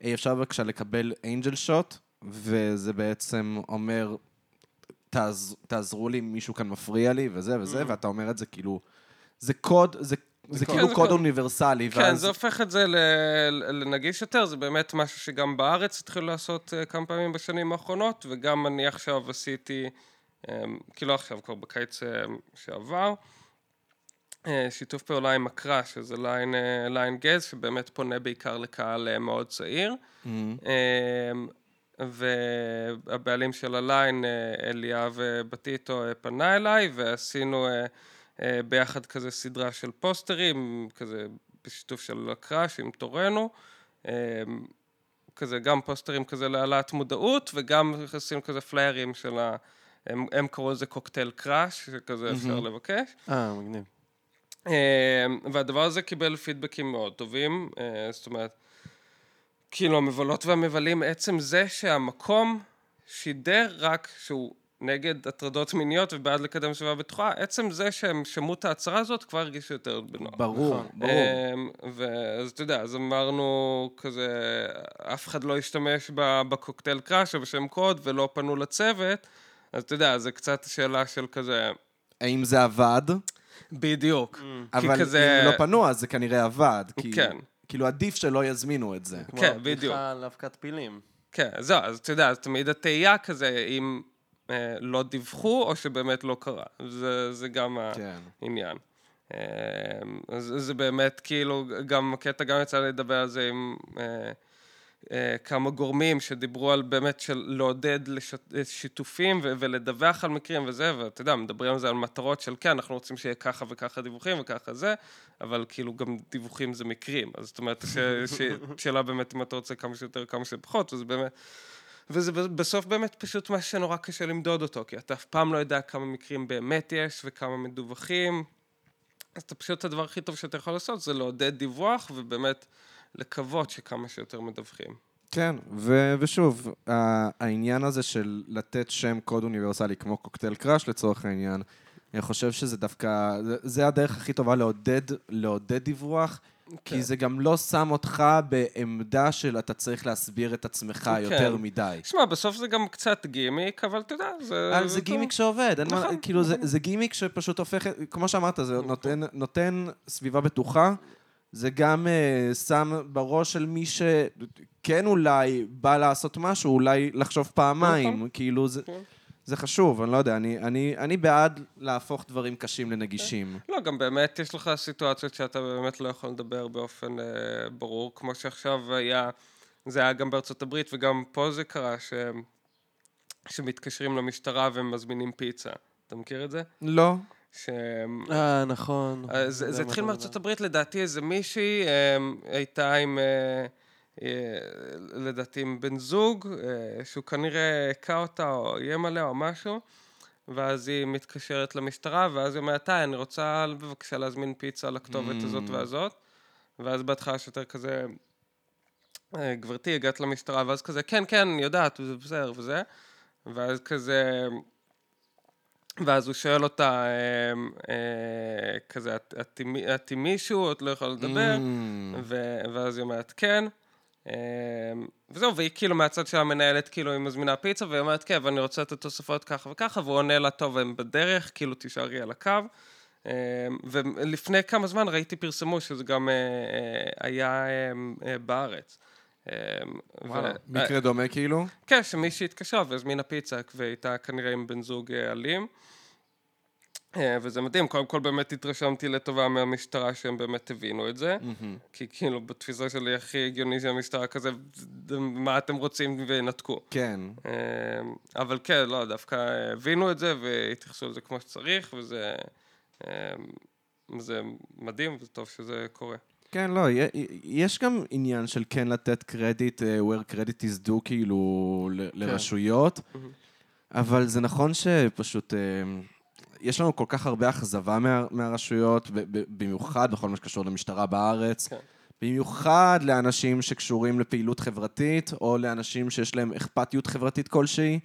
היי, אפשר בבקשה לקבל אנג'ל שוט, וזה בעצם אומר, תעז, תעזרו לי, מישהו כאן מפריע לי, וזה וזה, Mm. ואתה אומר את זה כאילו, זה קוד, זה, זה קוד. כאילו כן, קוד זה- אוניברסלי, כן, ואז... זה הופך את זה לנגיש יותר, זה באמת משהו שגם בארץ התחילו לעשות אה, כמה פעמים בשנים האחרונות, וגם אני עכשיו עשיתי, אה, כאילו עכשיו, כבר בקיץ אה, שעבר, שיתוף פעולה עם הקרא, שזה ליין, אה, ליין גייז, שבאמת פונה בעיקר לקהל אה, מאוד צעיר. אמ, אמ, והבעלים של הליין, אה, אליאב אה, בטיטו, אה, פנה אליי, ועשינו אה, אה, ביחד כזה סדרה של פוסטרים, כזה בשיתוף של הקראש עם תורנו. אמ, כזה גם פוסטרים כזה להעלאת מודעות, וגם עשינו כזה פליירים של ה... הם, הם קראו לזה קוקטייל קראש, שכזה אפשר מהמם. לבקש. אה, מגניב. אה, והדבר הזה קיבל פידבקים מאוד טובים, אה, זאת אומרת, כאילו המבלות והמבלים, עצם זה שהמקום שידר רק שהוא נגד הטרדות מיניות ובעד לקדם סביבה בטוחה, עצם זה שהם שמעו את ההצהרה הזאת כבר הרגישו יותר בנוח. ברור, נכון. ברור. אמ, ואז אתה יודע, אז אמרנו כזה, אף אחד לא השתמש בקוקטייל קראש או בשם קוד ולא פנו לצוות, אז אתה יודע, זה קצת שאלה של כזה, האם זה עבד? בדיוק. אבל כזה- אם לא פנו, אז זה כנראה עבד. כי, כן. כאילו, עדיף שלא יזמינו את זה. כמו כן, הבדיחה בדיוק. על אבקת פילים. כן, זהו, אז אתה יודע, אז תמיד התהייה כזה, אם אה, לא דיווחו או שבאמת לא קרה. זה, זה גם כן. העניין. אה, אז זה באמת כאילו, גם הקטע, גם יצא לי לדבר על זה עם אה, כמה גורמים שדיברו על באמת של לעודד לשת- שיתופים ולדווח על מקרים וזה, ואתה יודע, מדברים על זה על מטרות של כן, אנחנו רוצים שיהיה ככה וככה דיווחים וככה זה, אבל כאילו גם דיווחים זה מקרים. אז זאת אומרת, שאלה באמת אם אתה רוצה כמה שיותר, כמה שפחות, וזה באמת... וזה בסוף באמת פשוט מה שנורא קשה למדוד אותו, כי אתה אף פעם לא יודע כמה מקרים באמת יש וכמה מדווחים. אז אתה פשוט, הדבר הכי טוב שאתה יכול לעשות זה לעודד דיווח, ובאמת לקוות שכמה שיותר מדווחים. כן, ו- ושוב, העניין הזה של לתת שם קוד אוניברסלי כמו קוקטייל קראש לצורך העניין, אני חושב שזה דווקא, זה- זה הדרך הכי טובה לעודד, לעודד דיווח, כן. כי זה גם לא שם אותך בעמדה של אתה צריך להסביר את עצמך כן. יותר מדי. שמע, בסוף זה גם קצת גימיק, אבל אתה יודע, זה... אבל זה טוב. גימיק שעובד, אין מה, נכון, כאילו זה, זה גימיק שפשוט הופך, כמו שאמרת, זה נותן, נותן סביבה בטוחה, זה גם uh, שם בראש של מי שכן אולי בא לעשות משהו, אולי לחשוב פעמיים, נכון. כאילו זה, כן. זה חשוב, אני לא יודע, אני, אני, אני בעד להפוך דברים קשים לנגישים. לא, גם באמת יש לך סיטואציות שאתה באמת לא יכול לדבר באופן אה, ברור, כמו שעכשיו היה, זה היה גם בארצות הברית וגם פה זה קרה, ש... שמתקשרים למשטרה ומזמינים פיצה. אתה מכיר את זה? לא. ש... אה, נכון. אה, זה, התחיל מארצות. הברית, לדעתי איזה מישהי אה, הייתה עם, אה, אה, לדעתי עם בן זוג, שהוא כנראה הכה אותה או איים עליה או משהו, ואז היא מתקשרת למשטרה, ואז היא אומרת, אני רוצה בבקשה להזמין פיצה לכתובת Mm. הזאת והזאת, ואז בהתחלה שוטר כזה, "אה, גברתי, הגעת למשטרה, ואז כזה, כן, כן, אני יודעת, זה בסדר וזה, ואז כזה... ואז הוא שואל אותה, אה, אה, כזה, "את- את עם מי- את עם מישהו, את לא יכולה לדבר? Mm. ו- ואז היא אומרת, כן. אה, וזהו, והיא כאילו מהצד של המנהלת, כאילו היא מזמינה פיצה, והיא אומרת, כן, ואני רוצה את התוספות ככה וככה, והוא עונה לה, טוב, הם בדרך, כאילו תישארי על הקו. אה, ולפני כמה זמן ראיתי פרסמו שזה גם אה, אה, היה בארץ. אה, וואלה, ו- מקרה דומה כאילו? כן, שמישהי התקשרה והזמינה פיצה, והייתה כנראה עם בן זוג אה, אלים. אה, וזה מדהים, קודם כל באמת התרשמתי לטובה מהמשטרה שהם באמת הבינו את זה. כי כאילו בתפיסה שלי הכי הגיוני שהמשטרה כזה, מה אתם רוצים ונתקו. כן. אה, אבל כן, לא, דווקא הבינו את זה והתייחסו לזה כמו שצריך, וזה אה, זה מדהים וטוב שזה קורה. כן, לא, יש גם עניין של כן לתת קרדיט, אה, where credit is due, כאילו, ל- לרשויות, אבל זה נכון שפשוט, אה, יש לנו כל כך הרבה אכזבה מה- מהרשויות, במיוחד בכל מה שקשור למשטרה בארץ. כן. במיוחד לאנשים שקשורים לפעילות חברתית, או לאנשים שיש להם אכפתיות חברתית כלשהי.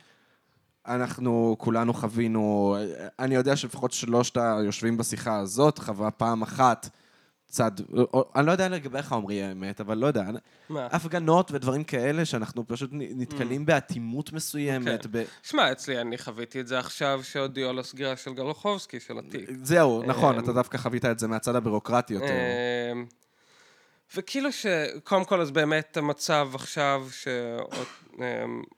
אנחנו כולנו חווינו, אני יודע שלפחות שלושת היושבים בשיחה הזאת חווה פעם אחת צד, אני לא יודע לגביך, עמרי, האמת, אבל לא יודע. מה? הפגנות ודברים כאלה שאנחנו פשוט נתקלים באטימות מסוימת. אוקיי. ב... שמע, אצלי, אני חוויתי את זה עכשיו שהודיעו על הסגירה של גלוחובסקי, של התיק. זהו, נכון, אמ, אתה דווקא חווית את זה מהצד הבירוקרטי יותר. אמ, וכאילו ש... קודם כל, אז באמת המצב עכשיו,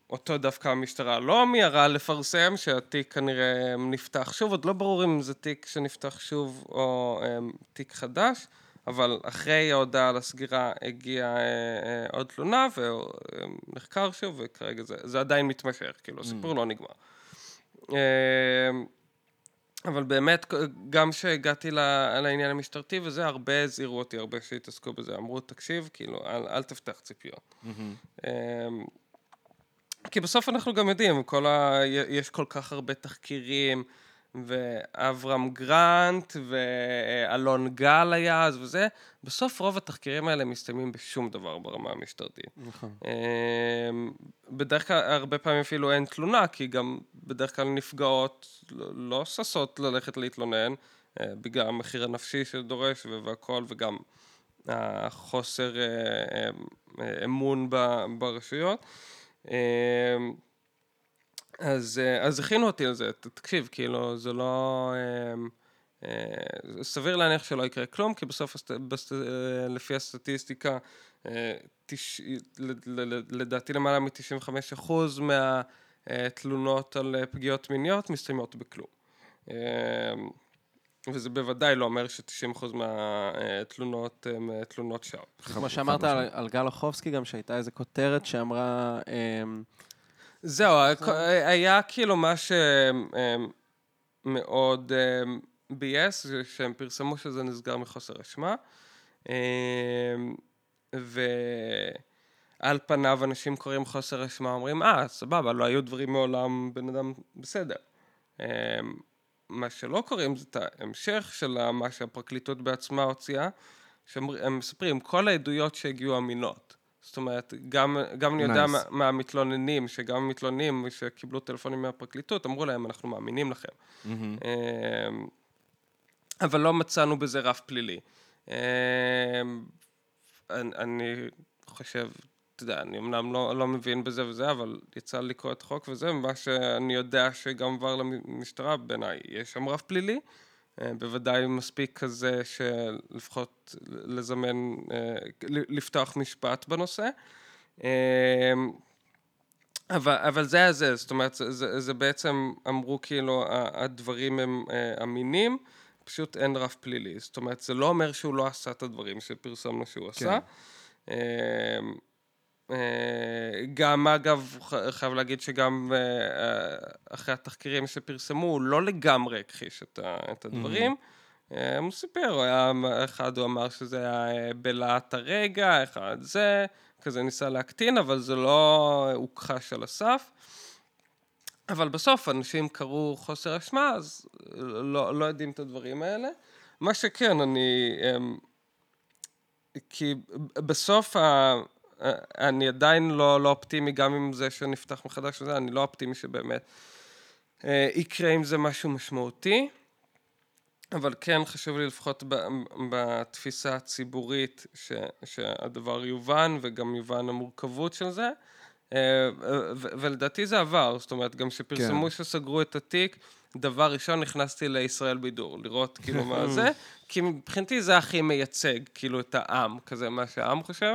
שאותו דווקא המשטרה לא מיהרה לפרסם, שהתיק כנראה נפתח שוב, עוד לא ברור אם זה תיק שנפתח שוב או אמ, תיק חדש, אבל אחרי ההודעה על הסגירה הגיעה אה, אה, עוד תלונה, ונחקר שוב, וכרגע זה, זה עדיין מתמשך, כאילו, הסיפור לא נגמר. אמ, אבל באמת, גם כשהגעתי לעניין המשטרתי וזה, הרבה הזהירו אותי, הרבה שהתעסקו בזה, אמרו, תקשיב, כאילו, אל, אל תפתח ציפיות. אמ, כי בסוף אנחנו גם יודעים, כל ה... יש כל כך הרבה תחקירים, ואברהם גרנט, ואלון גל היה אז וזה, בסוף רוב התחקירים האלה מסתיימים בשום דבר ברמה המשטרתית. נכון. אמ, בדרך כלל, הרבה פעמים אפילו אין תלונה, כי גם בדרך כלל נפגעות לא- לא ששות ללכת להתלונן, אה, בגלל המחיר הנפשי שדורש ו- והכל, וגם החוסר אה, אה, אה, אמון ברשויות. אמ, אז, אה, אז הכינו אותי לזה, ת- תקשיב, כאילו, זה לא... אמ, אה, סביר להניח שלא יקרה כלום, כי בסוף, בסט- אה, לפי הסטטיסטיקה, אה, תש... לדעתי למעלה מ-95% מהתלונות על אה, פגיעות מיניות מסתיימות בכלום. אה, וזה בוודאי לא אומר ש-90% מהתלונות הן אה, תלונות שווא. כמו שאמרת על, על גל אוחובסקי, גם שהייתה איזו כותרת שאמרה... אמ, זהו, היה כאילו מה שמאוד ביאס, שהם פרסמו שזה נסגר מחוסר אשמה, ועל פניו אנשים קוראים חוסר אשמה, אומרים, אה, סבבה, לא היו דברים מעולם, בן אדם בסדר. מה שלא קוראים זה את ההמשך של מה שהפרקליטות בעצמה הוציאה, שהם מספרים, כל העדויות שהגיעו אמינות. זאת אומרת, גם, גם אני יודע Nice. מה- מהמתלוננים, שגם המתלוננים שקיבלו טלפונים מהפרקליטות, אמרו להם, אנחנו מאמינים לכם. אמ, אבל לא מצאנו בזה רף פלילי. אמ, אני, אני חושב, אתה יודע, אני אמנם לא, לא מבין בזה וזה, אבל יצא לקרוא את החוק וזה, מה שאני יודע שגם עבר למשטרה, בעיניי יש שם רף פלילי. אה, בוודאי מספיק כזה שלפחות לזמן, אה, לפתוח משפט בנושא. אה, אבל, אבל זה היה זה, זאת אומרת, זה, זה, זה בעצם אמרו כאילו הדברים הם אה, אמינים, פשוט אין רף פלילי. זאת אומרת, זה לא אומר שהוא לא עשה את הדברים שפרסמנו שהוא עשה. אה, גם אגב, חייב להגיד שגם אה, אה, אחרי התחקירים שפרסמו, הוא לא לגמרי הכחיש את את הדברים. אה, הוא סיפר, הוא היה, אחד הוא אמר שזה היה בלהט הרגע, אחד זה, כזה ניסה להקטין, אבל זה לא הוכחש על הסף. אבל בסוף אנשים קראו חוסר אשמה, אז לא, לא יודעים את הדברים האלה. מה שכן, אני... אמ, כי בסוף. אני עדיין לא, לא אופטימי, גם עם זה שנפתח מחדש וזה, אני לא אופטימי שבאמת אה, יקרה עם זה משהו משמעותי. אבל כן חשוב לי לפחות ב- בתפיסה הציבורית ש, שהדבר יובן וגם יובן המורכבות של זה. אה, ו- ולדעתי זה עבר, זאת אומרת, גם שפרסמו כן. שסגרו את התיק, דבר ראשון נכנסתי לישראל בידור, לראות כאילו מה זה, כי מבחינתי זה הכי מייצג, כאילו את העם, כזה מה שהעם חושב.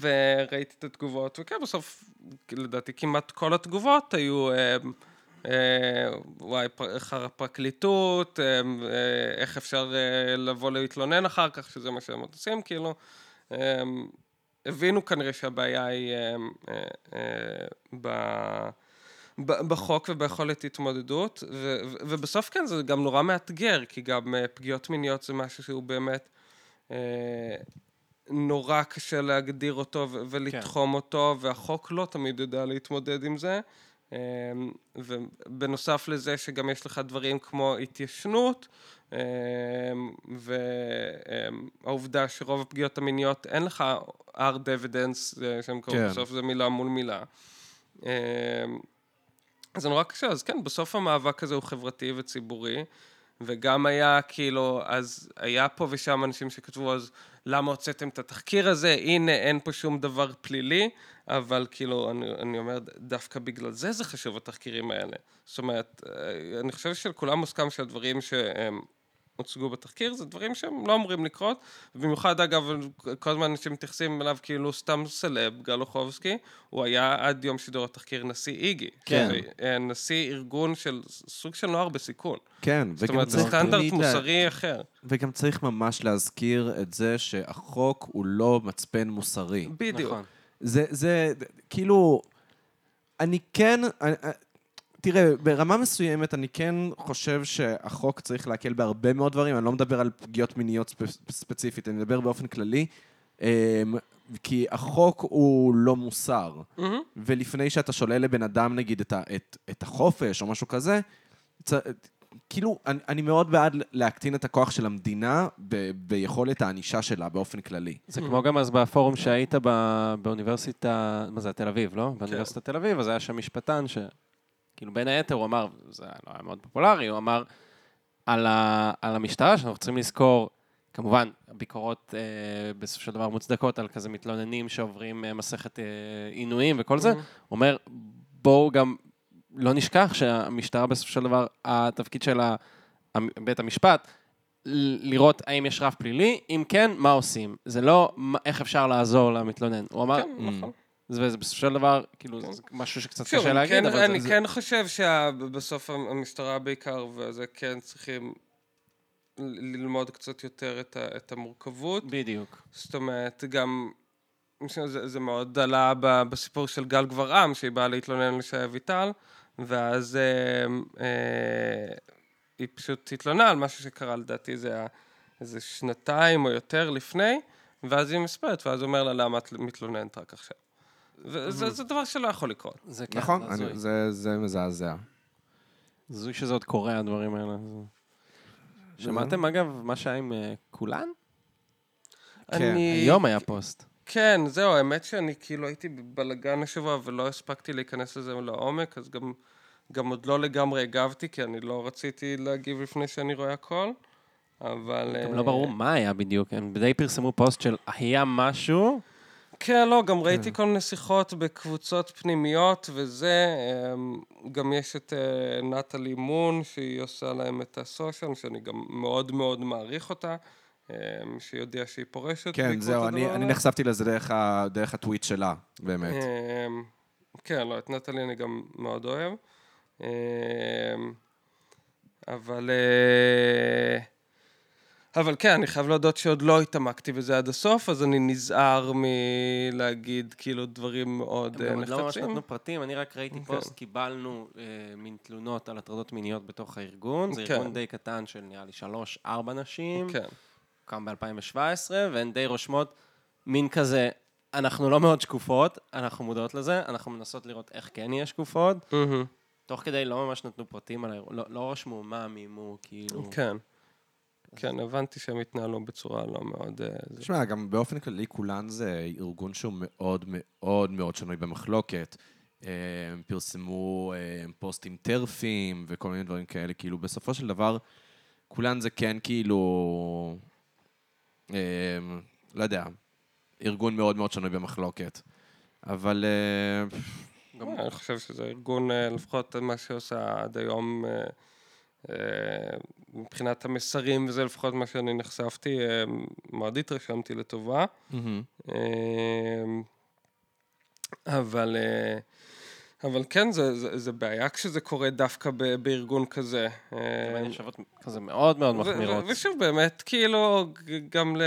וראיתי את התגובות, וכן, בסוף, לדעתי כמעט כל התגובות היו, אה, אה, וואי, איך הפרקליטות, אה, איך אפשר לבוא להתלונן אחר כך, שזה מה שהם עוד עושים, כאילו. הבינו כנראה שהבעיה היא בחוק וביכולת התמודדות, ובסוף כן, זה גם נורא מאתגר, כי גם פגיעות מיניות זה משהו שהוא באמת נורא קשה להגדיר אותו ו- ולתחום אותו, והחוק לא תמיד יודע להתמודד עם זה. אה, ובנוסף לזה שגם יש לך דברים כמו התיישנות, אה, והעובדה שרוב הפגיעות המיניות אין לך hard evidence, אה, שהם קוראים כן. בסוף זה מילה מול מילה. אה, זה נורא קשה, אז כן, בסוף המאבק הזה הוא חברתי וציבורי, וגם היה כאילו, אז היה פה ושם אנשים שכתבו, אז למה הוצאתם את התחקיר הזה? הנה, אין פה שום דבר פלילי, אבל כאילו, אני, אני אומר, דווקא בגלל זה זה חשוב, התחקירים האלה. זאת אומרת, אה, אני חושב שלכולם מוסכם שהדברים שהם... הוצגו בתחקיר, זה דברים שהם לא אמורים לקרות, ובמיוחד אגב, כל הזמן אנשים מתייחסים אליו כאילו סתם סלב, גל אוחובסקי, הוא היה עד יום שידור התחקיר נשיא איגי. כן. שזה, נשיא ארגון של סוג של נוער בסיכון. כן, זאת אומרת, זה סטנדרט תמיד לה- מוסרי אחר. וגם צריך ממש להזכיר את זה שהחוק הוא לא מצפן מוסרי. בדיוק. נכון. זה, זה, כאילו, אני כן, אני- תראה, ברמה מסוימת אני כן חושב שהחוק צריך להקל בהרבה מאוד דברים, אני לא מדבר על פגיעות מיניות ספ- ספציפית, אני מדבר באופן כללי, אמ, כי החוק הוא לא מוסר. מהמם. ולפני שאתה שולל לבן אדם, נגיד, את, ה, את, את החופש או משהו כזה, צ, כאילו, אני, אני מאוד בעד להקטין את הכוח של המדינה ב, ביכולת הענישה שלה באופן כללי. זה כמו גם אז בפורום שהיית ב- באוניברסיטה, מה זה, תל אביב, לא? באוניברסיטת תל אביב, אז היה שם משפטן ש... כאילו, בין היתר הוא אמר, זה לא היה מאוד פופולרי, הוא אמר על, ה, על המשטרה, שאנחנו צריכים לזכור, כמובן, הביקורות אה, בסופו של דבר מוצדקות על כזה מתלוננים שעוברים אה, מסכת אה, עינויים וכל זה, הוא אומר, בואו גם לא נשכח שהמשטרה בסופו של דבר, התפקיד של בית המשפט, לראות האם יש רף פלילי, אם כן, מה עושים. זה לא איך אפשר לעזור למתלונן. הוא אמר, כן, נכון. זה זה בסופו של דבר, כאילו, זה משהו שקצת שוב, קשה אני להגיד, כן- אבל אני זה... כן חושב שבסוף המשטרה בעיקר, וזה כן צריכים ל- ללמוד קצת יותר את ה- את המורכבות. בדיוק. זאת אומרת, גם, זה, זה מאוד עלה בסיפור של גל גברעם, שהיא באה להתלונן לשי אביטל, ואז אה, אה, היא פשוט התלוננה על משהו שקרה, לדעתי זה היה איזה שנתיים או יותר לפני, ואז היא מספרת, ואז הוא אומר לה, למה את מתלוננת רק עכשיו? וזה זה דבר שלא יכול לקרות. זה כן, נכון? אני, זה, זה מזעזע. הזוי שזה עוד קורה, הדברים האלה. זה- שמעתם, אגב, מה שהיה עם אה, כולן? כן. אני... היום היה פוסט. כן, זהו, האמת שאני כאילו הייתי בבלגן השבוע ולא הספקתי להיכנס לזה לעומק, אז גם, גם עוד לא לגמרי הגבתי, כי אני לא רציתי להגיב לפני שאני רואה הכל, אבל... גם אה, לא ברור מה היה בדיוק, הם די פרסמו פוסט של היה משהו, כן, לא, גם ראיתי כל מיני שיחות בקבוצות פנימיות וזה, אמ, גם יש את אה, נטלי מון, שהיא עושה להם את הסושיאל, שאני גם מאוד מאוד מעריך אותה, אמ, שהיא הודיעה שהיא פורשת. כן, זהו, אני, אני. נחשפתי לזה דרך, ה, דרך הטוויט שלה, באמת. אמ, כן, לא, את נטלי אני גם מאוד אוהב. אבל... אה, אבל כן, אני חייב להודות שעוד לא התעמקתי בזה עד הסוף, אז אני נזהר מלהגיד כאילו דברים מאוד אה, גם עוד לא ממש נחרצים. נתנו פרטים, אני רק ראיתי כן. פוסט, קיבלנו אה, מין תלונות על הטרדות מיניות בתוך הארגון, זה כן. ארגון די קטן של נראה לי שלוש, ארבע נשים, כן, הוקם ב-2017, והן די רושמות מין כזה, אנחנו לא מאוד שקופות, אנחנו מודעות לזה, אנחנו מנסות לראות איך כן נהיה שקופות, מהמם, תוך כדי לא ממש נתנו פרטים על האירוע, לא, לא רשמו מה מימו, כאילו... כן. כן, הבנתי שהם התנהלו בצורה לא מאוד... אה. תשמע, גם באופן כללי, כולן זה ארגון שהוא מאוד מאוד מאוד שנוי במחלוקת. אה, הם פרסמו אה, פוסטים טרפים וכל מיני דברים כאלה, כאילו, בסופו של דבר, כולן זה כן כאילו, אה, לא יודע, ארגון מאוד מאוד שנוי במחלוקת. אבל אה, גם- אני חושב שזה ארגון, אה, לפחות מה שעושה עד היום, אה, אה, מבחינת המסרים וזה, לפחות מה שאני נחשפתי, אה, מאוד התרשמתי לטובה. אה, אבל, אה, אבל כן, זה, זה, זה בעיה כשזה קורה דווקא ב, בארגון כזה. אה, הן נחשבות כזה מאוד מאוד מחמירות. ושוב, באמת, כאילו, גם ל...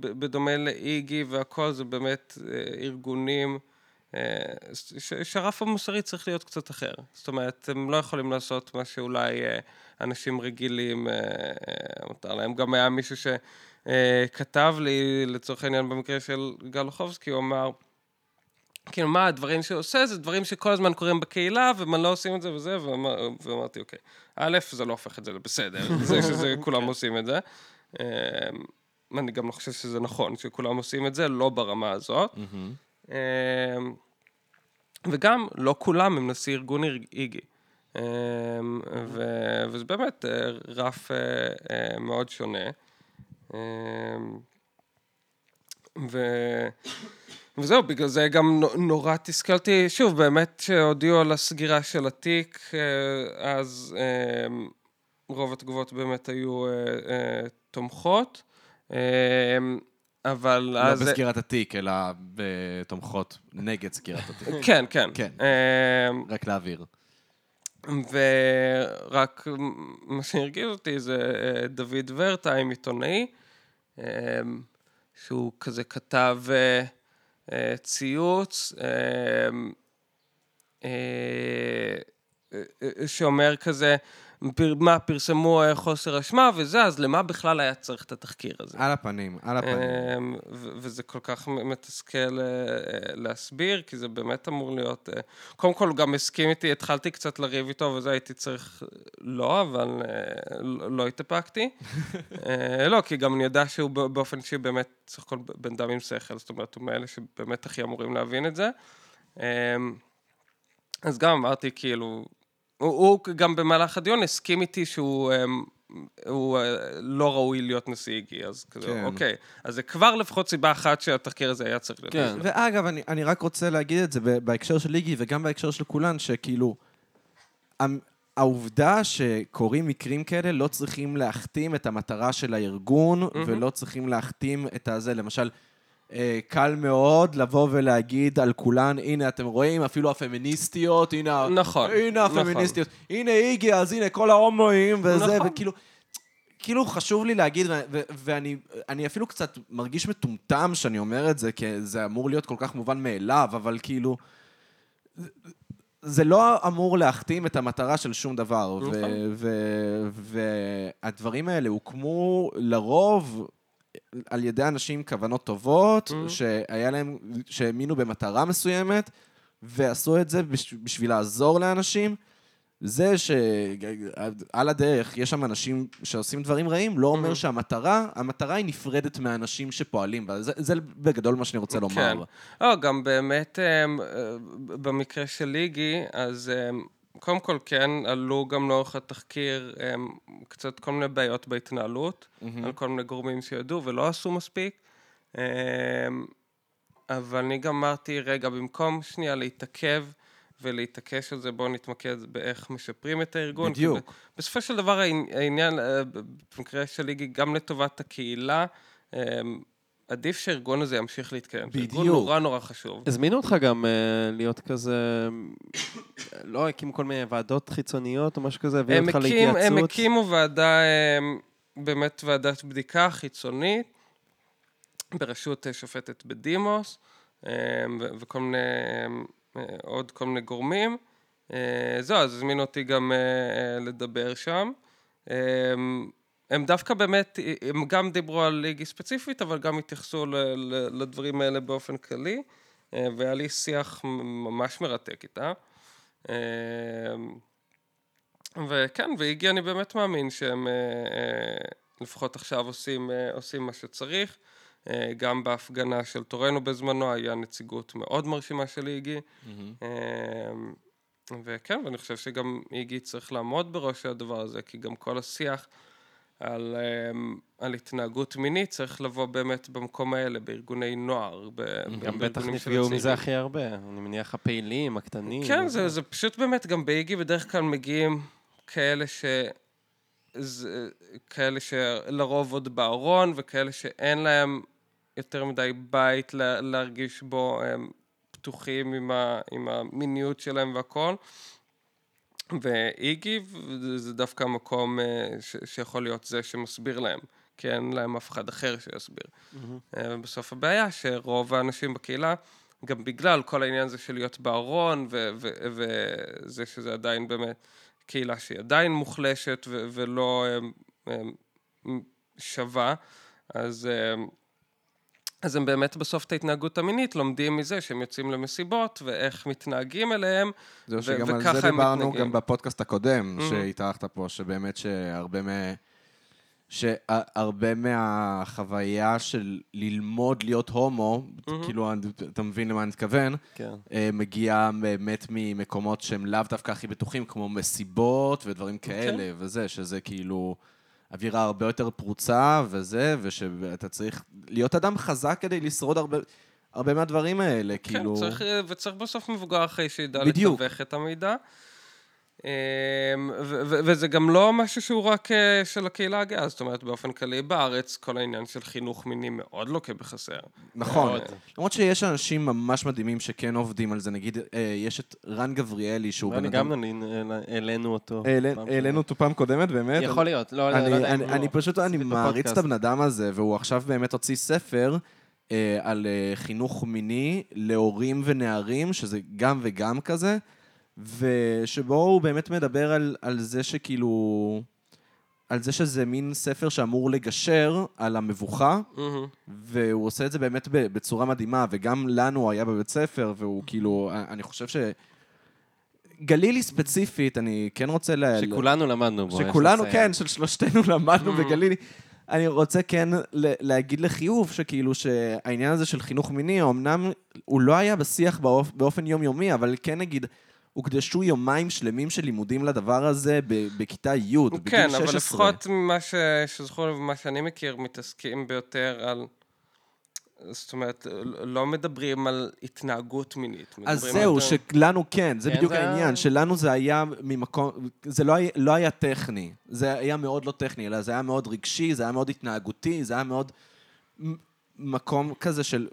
בדומה לאיגי והכל, זה באמת אה, ארגונים אה, שהרף המוסרי צריך להיות קצת אחר. זאת אומרת, הם לא יכולים לעשות מה שאולי אה, אנשים רגילים, אה, אה, מותר להם. גם היה מישהו שכתב לי, לצורך העניין, במקרה של גל אוחובסקי, הוא אמר, כאילו, מה הדברים שהוא עושה, זה דברים שכל הזמן קורים בקהילה, ומה לא עושים את זה וזה, ואמר, ואמרתי, אוקיי, א', זה לא הופך את זה לבסדר, זה שזה כולם עושים את זה. אמ, אני גם לא חושב שזה נכון, שכולם עושים את זה, לא ברמה הזאת. אמ, וגם, לא כולם הם נשיא ארגון איגי. ו- וזה באמת אה, רף אה, אה, מאוד שונה. אמ, ו- וזהו, בגלל זה גם נו- נורא תסכלתי, שוב, באמת שהודיעו על הסגירה של התיק, אז רוב התגובות באמת היו תומכות, אבל לא אז... בסגירת התיק, אלא בתומכות נגד סגירת התיק. כן, כן. כן. אה, רק להבהיר. ורק מה שהרגיז אותי זה אה, דוד ורטהיים, עיתונאי, אה, שהוא כזה כתב אה, אה, ציוץ אה, אה, אה, שאומר כזה, מה, פרסמו חוסר אשמה וזה, אז למה בכלל היה צריך את התחקיר הזה? על הפנים, על הפנים. אמ, וזה כל כך מתסכל אה, להסביר, כי זה באמת אמור להיות... אה, קודם כל, הוא גם הסכים איתי, התחלתי קצת לריב איתו, וזה הייתי צריך... לא, אבל אה, לא לא התאפקתי. לא, כי גם אני יודע שהוא בא- באופן אישי באמת סך הכל בן אדם עם שכל, זאת אומרת, הוא מאלה שבאמת הכי אמורים להבין את זה. אמ, אז גם אמרתי, כאילו... הוא, הוא גם במהלך הדיון הסכים איתי שהוא... אמ, הוא אה, לא ראוי להיות נשיא איגי, אז כזה, כן. אוקיי. אז זה כבר לפחות סיבה אחת שהתחקיר הזה היה צריך להיות. כן. ואגב, אני, אני רק רוצה להגיד את זה בהקשר של ליגי וגם בהקשר של כולן, שכאילו, העובדה שקורים מקרים כאלה לא צריכים להכתים את המטרה של הארגון, mm-hmm. ולא צריכים להכתים את הזה. למשל, אה, קל מאוד לבוא ולהגיד על כולן, הנה, אתם רואים, אפילו הפמיניסטיות, הנה, נכון, הנה נכון. הפמיניסטיות, הנה איגי, אז הנה כל ההומואים וזה, נכון. וכאילו... כאילו חשוב לי להגיד, ו- ואני אני אפילו קצת מרגיש מטומטם שאני אומר את זה, כי זה אמור להיות כל כך מובן מאליו, אבל כאילו... זה לא אמור להכתים את המטרה של שום דבר. נכון. והדברים האלה הוקמו לרוב על ידי אנשים עם כוונות טובות, Mhm. שהיה להם, שהאמינו במטרה מסוימת, ועשו את זה בש- בשביל לעזור לאנשים. זה שעל הדרך יש שם אנשים שעושים דברים רעים, לא אומר Mhm. שהמטרה, המטרה היא נפרדת מהאנשים שפועלים בה. זה, זה בגדול מה שאני רוצה לומר. כן. לא, גם באמת, אמ, אה, במקרה של ליגי, אז אמ, קודם כל כן, עלו גם לאורך התחקיר אמ, קצת כל מיני בעיות בהתנהלות, מהמם. על כל מיני גורמים שידעו ולא עשו מספיק. אמ, אבל אני גם אמרתי, רגע, במקום שנייה להתעכב ולהתעקש על זה, בואו נתמקד באיך משפרים את הארגון. בדיוק. בסופו של דבר העני- העניין, אה, במקרה של ליגי, גם לטובת הקהילה, אמ, עדיף שהארגון הזה ימשיך להתקיים. זה ארגון בדיוק. נורא נורא חשוב. הזמינו אותך גם אה, להיות כזה, לא, הקים כל מיני ועדות חיצוניות או משהו כזה, הביאו הם, אותך הקים, הם להתייעצות. הקימו ועדה, אמ, באמת ועדת בדיקה חיצונית, בראשות אה, שופטת בדימוס, ו- וכל מיני, אה, עוד כל מיני גורמים. אה, זהו, אז הזמינו אותי גם אה, אה, לדבר שם. הם דווקא באמת, הם גם דיברו על ליגי ספציפית, אבל גם התייחסו ל- ל- לדברים האלה באופן כללי, אה, והיה לי שיח ממש מרתק איתה. אמ, וכן, והגיע אני באמת מאמין שהם אה, אה, לפחות עכשיו עושים, אה, עושים מה שצריך. אה, גם בהפגנה של תורנו בזמנו היה נציגות מאוד מרשימה של איגי. אה, וכן, ואני חושב שגם איגי צריך לעמוד בראש הדבר הזה, כי גם כל השיח על, אה, על התנהגות מינית צריך לבוא באמת במקום האלה, בארגוני נוער. ב- גם בטח נפגעו מזה. הכי הרבה. אני מניח הפעילים, הקטנים. כן, זה, זה פשוט באמת, גם באיגי בדרך כלל מגיעים כאלה ש... זה, כאלה שלרוב עוד בארון, וכאלה שאין להם יותר מדי בית לה, להרגיש בו הם פתוחים עם, ה, עם המיניות שלהם והכל. ואיגי זה- דווקא המקום אה, ש, שיכול להיות זה שמסביר להם, כי אין להם אף אחד אחר שיסביר. מהמם. אה, ובסוף הבעיה שרוב האנשים בקהילה, גם בגלל כל העניין הזה של להיות בארון, ו- ו- וזה שזה עדיין באמת קהילה שהיא עדיין מוחלשת ו- ולא אה, שווה, אז, אה, אז הם באמת בסוף את ההתנהגות המינית לומדים מזה שהם יוצאים למסיבות ואיך מתנהגים אליהם. זהו, ו- שגם על וככה זה הם דיברנו מתנהגים. גם בפודקאסט הקודם Mhm. שהתארחת פה, שבאמת שהרבה מ... שהרבה מהחוויה של ללמוד להיות הומו, כאילו, אתה מבין למה אני מתכוון, כן. אה, מגיעה באמת ממקומות שהם לאו דווקא הכי בטוחים, כמו מסיבות ודברים כאלה, וזה, שזה כאילו אווירה הרבה יותר פרוצה וזה, ושאתה צריך להיות אדם חזק כדי לשרוד הרבה... הרבה מהדברים האלה, כן, כאילו... צריך, וצריך בסוף מבוגר אחרי שידע בדיוק. לתווך את המידע. אמ, וזה גם לא משהו שהוא רק אה, של הקהילה הגאה, זאת אומרת, באופן כללי בארץ, כל העניין של חינוך מיני מאוד לוקה בחסר. נכון. למרות שיש אנשים ממש מדהימים שכן עובדים על זה, נגיד, אה, יש את רן גבריאלי, שהוא בן ואני אדם... גם נ- העלינו אותו. העלינו אותו פעם קודמת, באמת? יכול להיות, לא, לא לא יודע אני, פשוט, אני מעריץ את. הבן אדם הזה, והוא עכשיו באמת הוציא ספר אה, על חינוך מיני להורים ונערים, שזה גם וגם כזה, ושבו הוא באמת מדבר על, על זה שכאילו... על זה שזה מין ספר שאמור לגשר על המבוכה, מהמם. והוא עושה את זה באמת בצורה מדהימה, וגם לנו הוא היה בבית ספר, והוא כאילו, אני חושב ש... גלילי ספציפית, אני כן רוצה ל... שכולנו למדנו בו. שכולנו. כן, של שלושתנו למדנו Mm. בגלילי. אני רוצה כן להגיד לחיוב שכאילו שהעניין הזה של חינוך מיני, אמנם הוא לא היה בשיח באופ- באופן יומיומי, אבל כן נגיד, הוקדשו יומיים שלמים של לימודים לדבר הזה ב- בכיתה י', בגיל 16. כן, אבל לפחות ממה ש- שזכור לי ומה שאני מכיר, מתעסקים ביותר על... זאת אומרת, לא מדברים על התנהגות מינית. אז זהו, על- שלנו כן, זה כן, בדיוק זה היה- העניין, שלנו זה היה ממקום, זה לא היה, לא היה טכני, זה היה מאוד לא טכני, אלא זה היה מאוד רגשי, זה היה מאוד התנהגותי, זה היה מאוד מקום כזה של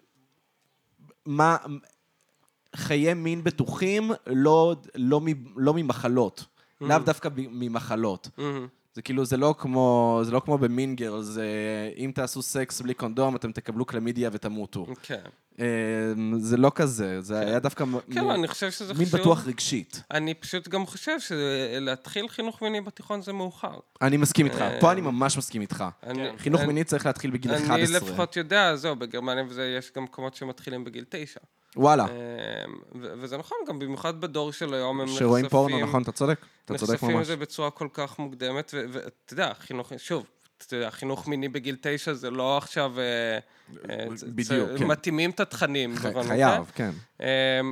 מה, חיי מין בטוחים, לא, לא, לא ממחלות, לאו דווקא ממחלות. מהמם. זה כאילו, זה לא כמו, זה לא כמו במינגר, זה אם תעשו סקס בלי קונדום, אתם תקבלו קלמידיה ותמותו. כן. אה, זה לא כזה, זה היה דווקא כן, מ- אני חושב שזה מין חשוב. בטוח רגשית. אני פשוט גם חושב שלהתחיל חינוך מיני בתיכון זה מאוחר. אני מסכים איתך, אה, פה אני ממש מסכים איתך. אני- חינוך אני- מיני צריך להתחיל בגיל 11. אני לפחות יודע, זהו, בגרמניה וזה, יש גם מקומות שמתחילים בגיל תשע. וואלה, אמ, וזה נכון, גם במיוחד בדור של היום הם נחשפים... שרואים פורנו, נכון, אתה צודק. אתה צודק נחשפים ממש. לזה בצורה כל כך מוקדמת, ואתה יודע, חינוך, שוב, אתה יודע, חינוך מיני בגיל תשע זה לא עכשיו... אה, אה, בדיוק, כן. מתאימים את התכנים. חייב, כן. אמ,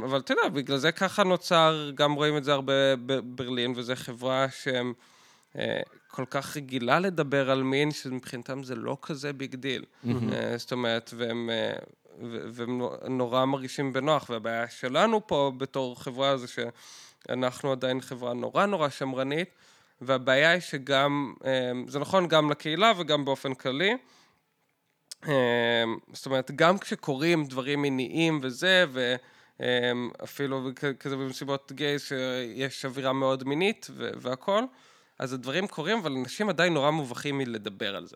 אבל אתה יודע, בגלל זה ככה נוצר, גם רואים את זה הרבה בברלין, וזו חברה שהם אה, כל כך רגילה לדבר על מין, שמבחינתם זה לא כזה big deal. אה, זאת אומרת, והם, והם נו- נורא מרגישים בנוח, והבעיה שלנו פה בתור חברה זה שאנחנו עדיין חברה נורא נורא שמרנית, והבעיה היא שגם, אה, זה נכון גם לקהילה וגם באופן כללי, אמ, זאת אומרת, גם כשקורים דברים מיניים וזה, ואפילו כזה במסיבות גייז שיש אווירה מאוד מינית ו- והכל, אז הדברים קורים, אבל אנשים עדיין נורא מובכים מלדבר על זה.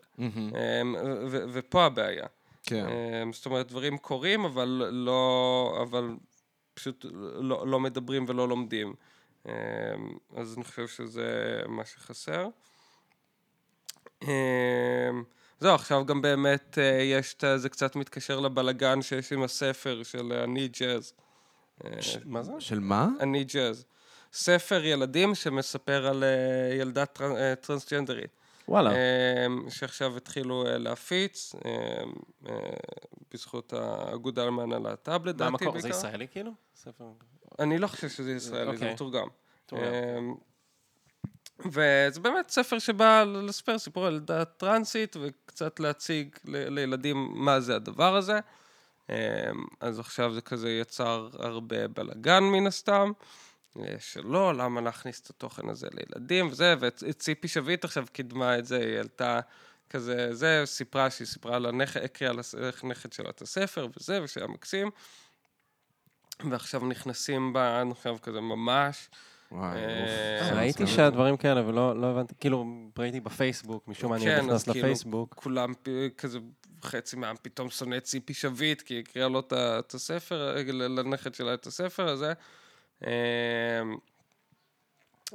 אמ, ו- ופה הבעיה. כן. אמ, זאת אומרת, דברים קורים, אבל לא... אבל פשוט לא, לא מדברים ולא לומדים. אמ, אז אני חושב שזה מה שחסר. אמ, זהו, עכשיו גם באמת אה, יש את. זה קצת מתקשר לבלגן שיש עם הספר של אני ג'אז. ש- מה זה? של מה? אני ג'אז. ספר ילדים שמספר על אה, ילדה טרנ- אה, טרנסג'נדרית. וואלה. אמ, שעכשיו התחילו אה, להפיץ, אמ, אה, בזכות האגודה למען הלהט"ב מה לדעתי המקור? זה. ישראלי כאילו? ספר. אני לא חושב שזה ישראלי, זה אוקיי. מתורגם. מתורגם. אמ, וזה באמת ספר שבא לספר סיפור על ילדה טרנסית וקצת להציג לילדים מה זה הדבר הזה. אז עכשיו זה כזה יצר הרבה בלאגן מן הסתם. אה, שלא, למה להכניס את התוכן הזה לילדים וזה, וציפי שביט עכשיו קידמה את זה, היא העלתה כזה, זה, סיפרה שהיא סיפרה לנכד, הקריאה לנכד שלה את הספר וזה, ושהיה מקסים. ועכשיו נכנסים בה, עכשיו כזה ממש. וואי, אה, אוף. ראיתי שהדברים כאלה ולא לא הבנתי, כאילו ראיתי בפייסבוק, משום מה אני כן, נכנס אז כאילו, לפייסבוק. כולם כזה, חצי מהעם פתאום שונא ציפי שביט, כי היא הקריאה לו את הספר, ל- לנכד שלה את הספר הזה. אמ,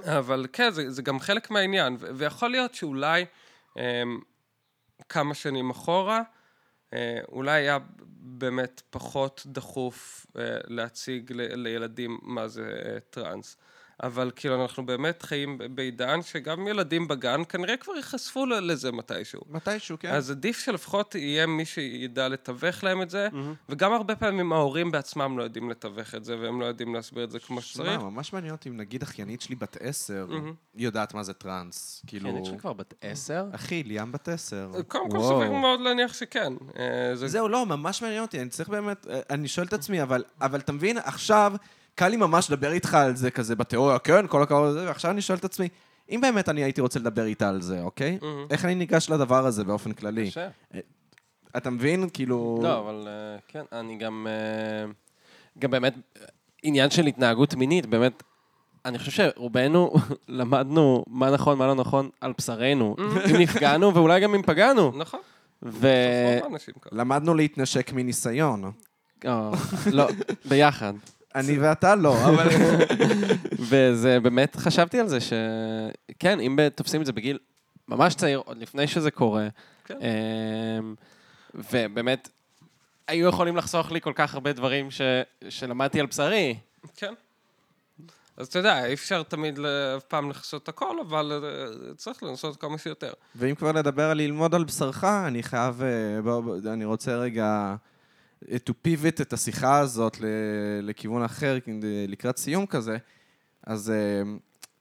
אבל כן, זה, זה גם חלק מהעניין, ו- ויכול להיות שאולי אמ, כמה שנים אחורה, אה, אולי היה באמת פחות דחוף אה, להציג ל- לילדים מה זה אה, טראנס. אבל כאילו אנחנו באמת חיים בעידן שגם ילדים בגן כנראה כבר ייחשפו לזה מתישהו. מתישהו, כן. אז עדיף שלפחות יהיה מי שידע לתווך להם את זה, וגם הרבה פעמים ההורים בעצמם לא יודעים לתווך את זה, והם לא יודעים להסביר את זה כמו שמע, שצריך. ממש מעניין אותי אם נגיד אחיינית שלי בת עשר, היא יודעת מה זה טראנס. כאילו... יש לך כבר בת עשר? אחי, ליאם בת עשר. קודם כל. סביר מאוד להניח שכן. אה, זה זהו, לא, ממש מעניין אותי, אני צריך באמת, אה, אני שואל את עצמי, אבל, אבל אתה מבין, עכשיו, קל לי ממש לדבר איתך על זה כזה בתיאוריה, כן, כל הכבוד לזה, ועכשיו אני שואל את עצמי, אם באמת אני הייתי רוצה לדבר איתה על זה, אוקיי? מהמם. איך אני ניגש לדבר הזה באופן כללי? קשה. אתה מבין? כאילו... לא, אבל אה, כן, אני גם... אה, גם באמת, אה, עניין של התנהגות מינית, באמת, אני חושב שרובנו למדנו מה נכון, מה לא נכון על בשרנו. אם נפגענו ואולי גם אם פגענו. נכון, ו... למדנו להתנשק מניסיון. אה, לא, ביחד. אני ואתה לא, אבל... וזה באמת, חשבתי על זה שכן, אם ב- תופסים את זה בגיל ממש צעיר, עוד לפני שזה קורה, כן. אמ, ובאמת, היו יכולים לחסוך לי כל כך הרבה דברים ש... שלמדתי על בשרי. כן. אז אתה יודע, אי אפשר תמיד אף פעם לכסות הכל, אבל אה, צריך לנסות כמה שיותר. ואם כבר לדבר על ללמוד על בשרך, אני חייב, אה, בוא, בוא, אני רוצה רגע to pivot את השיחה הזאת לכיוון אחר, לקראת סיום כזה. אז אה,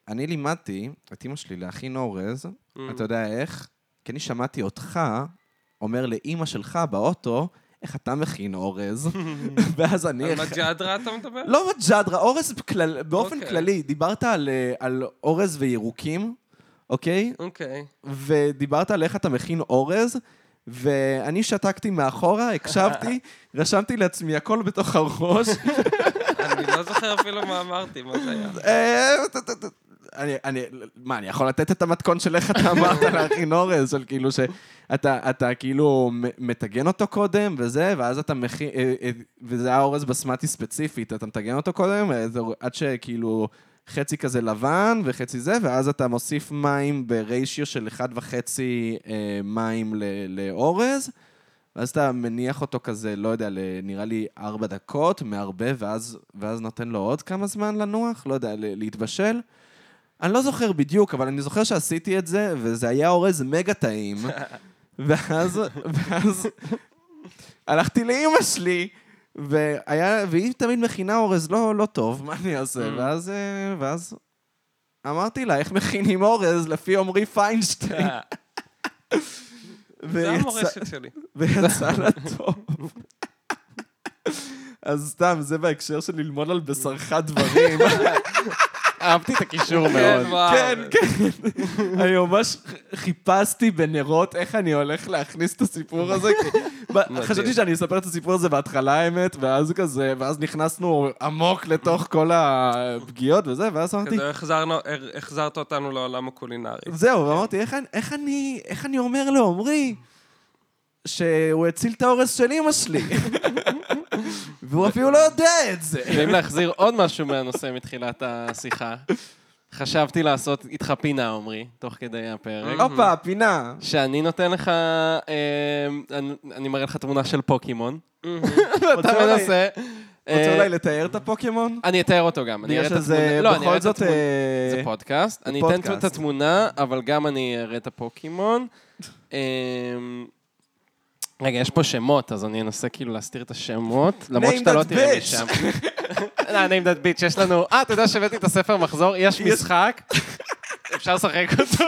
אני לימדתי את אימא שלי להכין אורז, Mm. אתה יודע איך? כי אני שמעתי אותך אומר לאימא שלך באוטו, איך אתה מכין אורז, ואז אני... על מג'דרה אתה מדבר? לא מג'דרה, אורז בכלל, באופן אוקיי. כללי. דיברת על, אה, על אורז וירוקים, אוקיי? אוקיי. ודיברת על איך אתה מכין אורז, ואני שתקתי מאחורה, הקשבתי, רשמתי לעצמי הכל בתוך הראש. אני לא זוכר אפילו מה אמרתי, מה זה היה. אה, אני, אני, מה, אני יכול לתת את המתכון של איך אתה אמרת להכין אורז, של כאילו שאתה אתה כאילו מטגן אותו קודם וזה, ואז אתה מכין, אה, אה, וזה היה אורז בסמטי ספציפית, אתה מטגן אותו קודם, עד שכאילו חצי כזה לבן וחצי זה, ואז אתה מוסיף מים בריישיו של 1.5 אה, מים ל- לאורז. ואז אתה מניח אותו כזה, לא יודע, נראה לי ארבע דקות, מערבב, ואז, ואז נותן לו עוד כמה זמן לנוח, לא יודע, להתבשל. אני לא זוכר בדיוק, אבל אני זוכר שעשיתי את זה, וזה היה אורז מגה טעים. ואז, ואז הלכתי לאימא שלי, והיה, והיא תמיד מכינה אורז לא, לא טוב, מה אני אעשה? ואז, אה, ואז אמרתי לה, איך מכינים אורז לפי עמרי פיינשטיין? זה המורשת שלי. ויצא לה טוב. אז סתם, זה בהקשר של ללמוד על בשרך דברים. אהבתי את הקישור כן, מאוד. כן, כן. אני ממש חיפשתי בנרות איך אני הולך להכניס את הסיפור הזה. כי- חשבתי שאני אספר את הסיפור הזה בהתחלה, האמת, ואז כזה, ואז נכנסנו עמוק לתוך כל הפגיעות וזה, ואז אמרתי, כזה החזרת אותנו לעולם הקולינרי. זהו, ואמרתי, איך אני- אומר לעומרי שהוא הציל את האורז של אמא שלי? והוא אפילו לא יודע את זה. ואם להחזיר עוד משהו מהנושא מתחילת השיחה, חשבתי לעשות איתך פינה, עמרי, תוך כדי הפרק. הופה, פינה. שאני נותן לך, אה, אני- אני מראה לך תמונה של פוקימון, רוצה ואתה אולי- מנסה... רוצה אה, אולי לתאר את הפוקימון? אני אתאר אותו גם. אני בגלל את שזה התמונה- לא, אני אראה בכל את זאת... התמונה- אה, זה פודקאסט. אני פודקאסט. אתן את התמונה, אבל גם אני אראה את הפוקימון. אמ, רגע, יש פה שמות, אז אני אנסה כאילו להסתיר את השמות, למרות שאתה לא תראה bitch. משם. לא, name that bitch, יש לנו... אה, אתה יודע שהבאתי את הספר מחזור? יש משחק, אפשר לשחק אותו.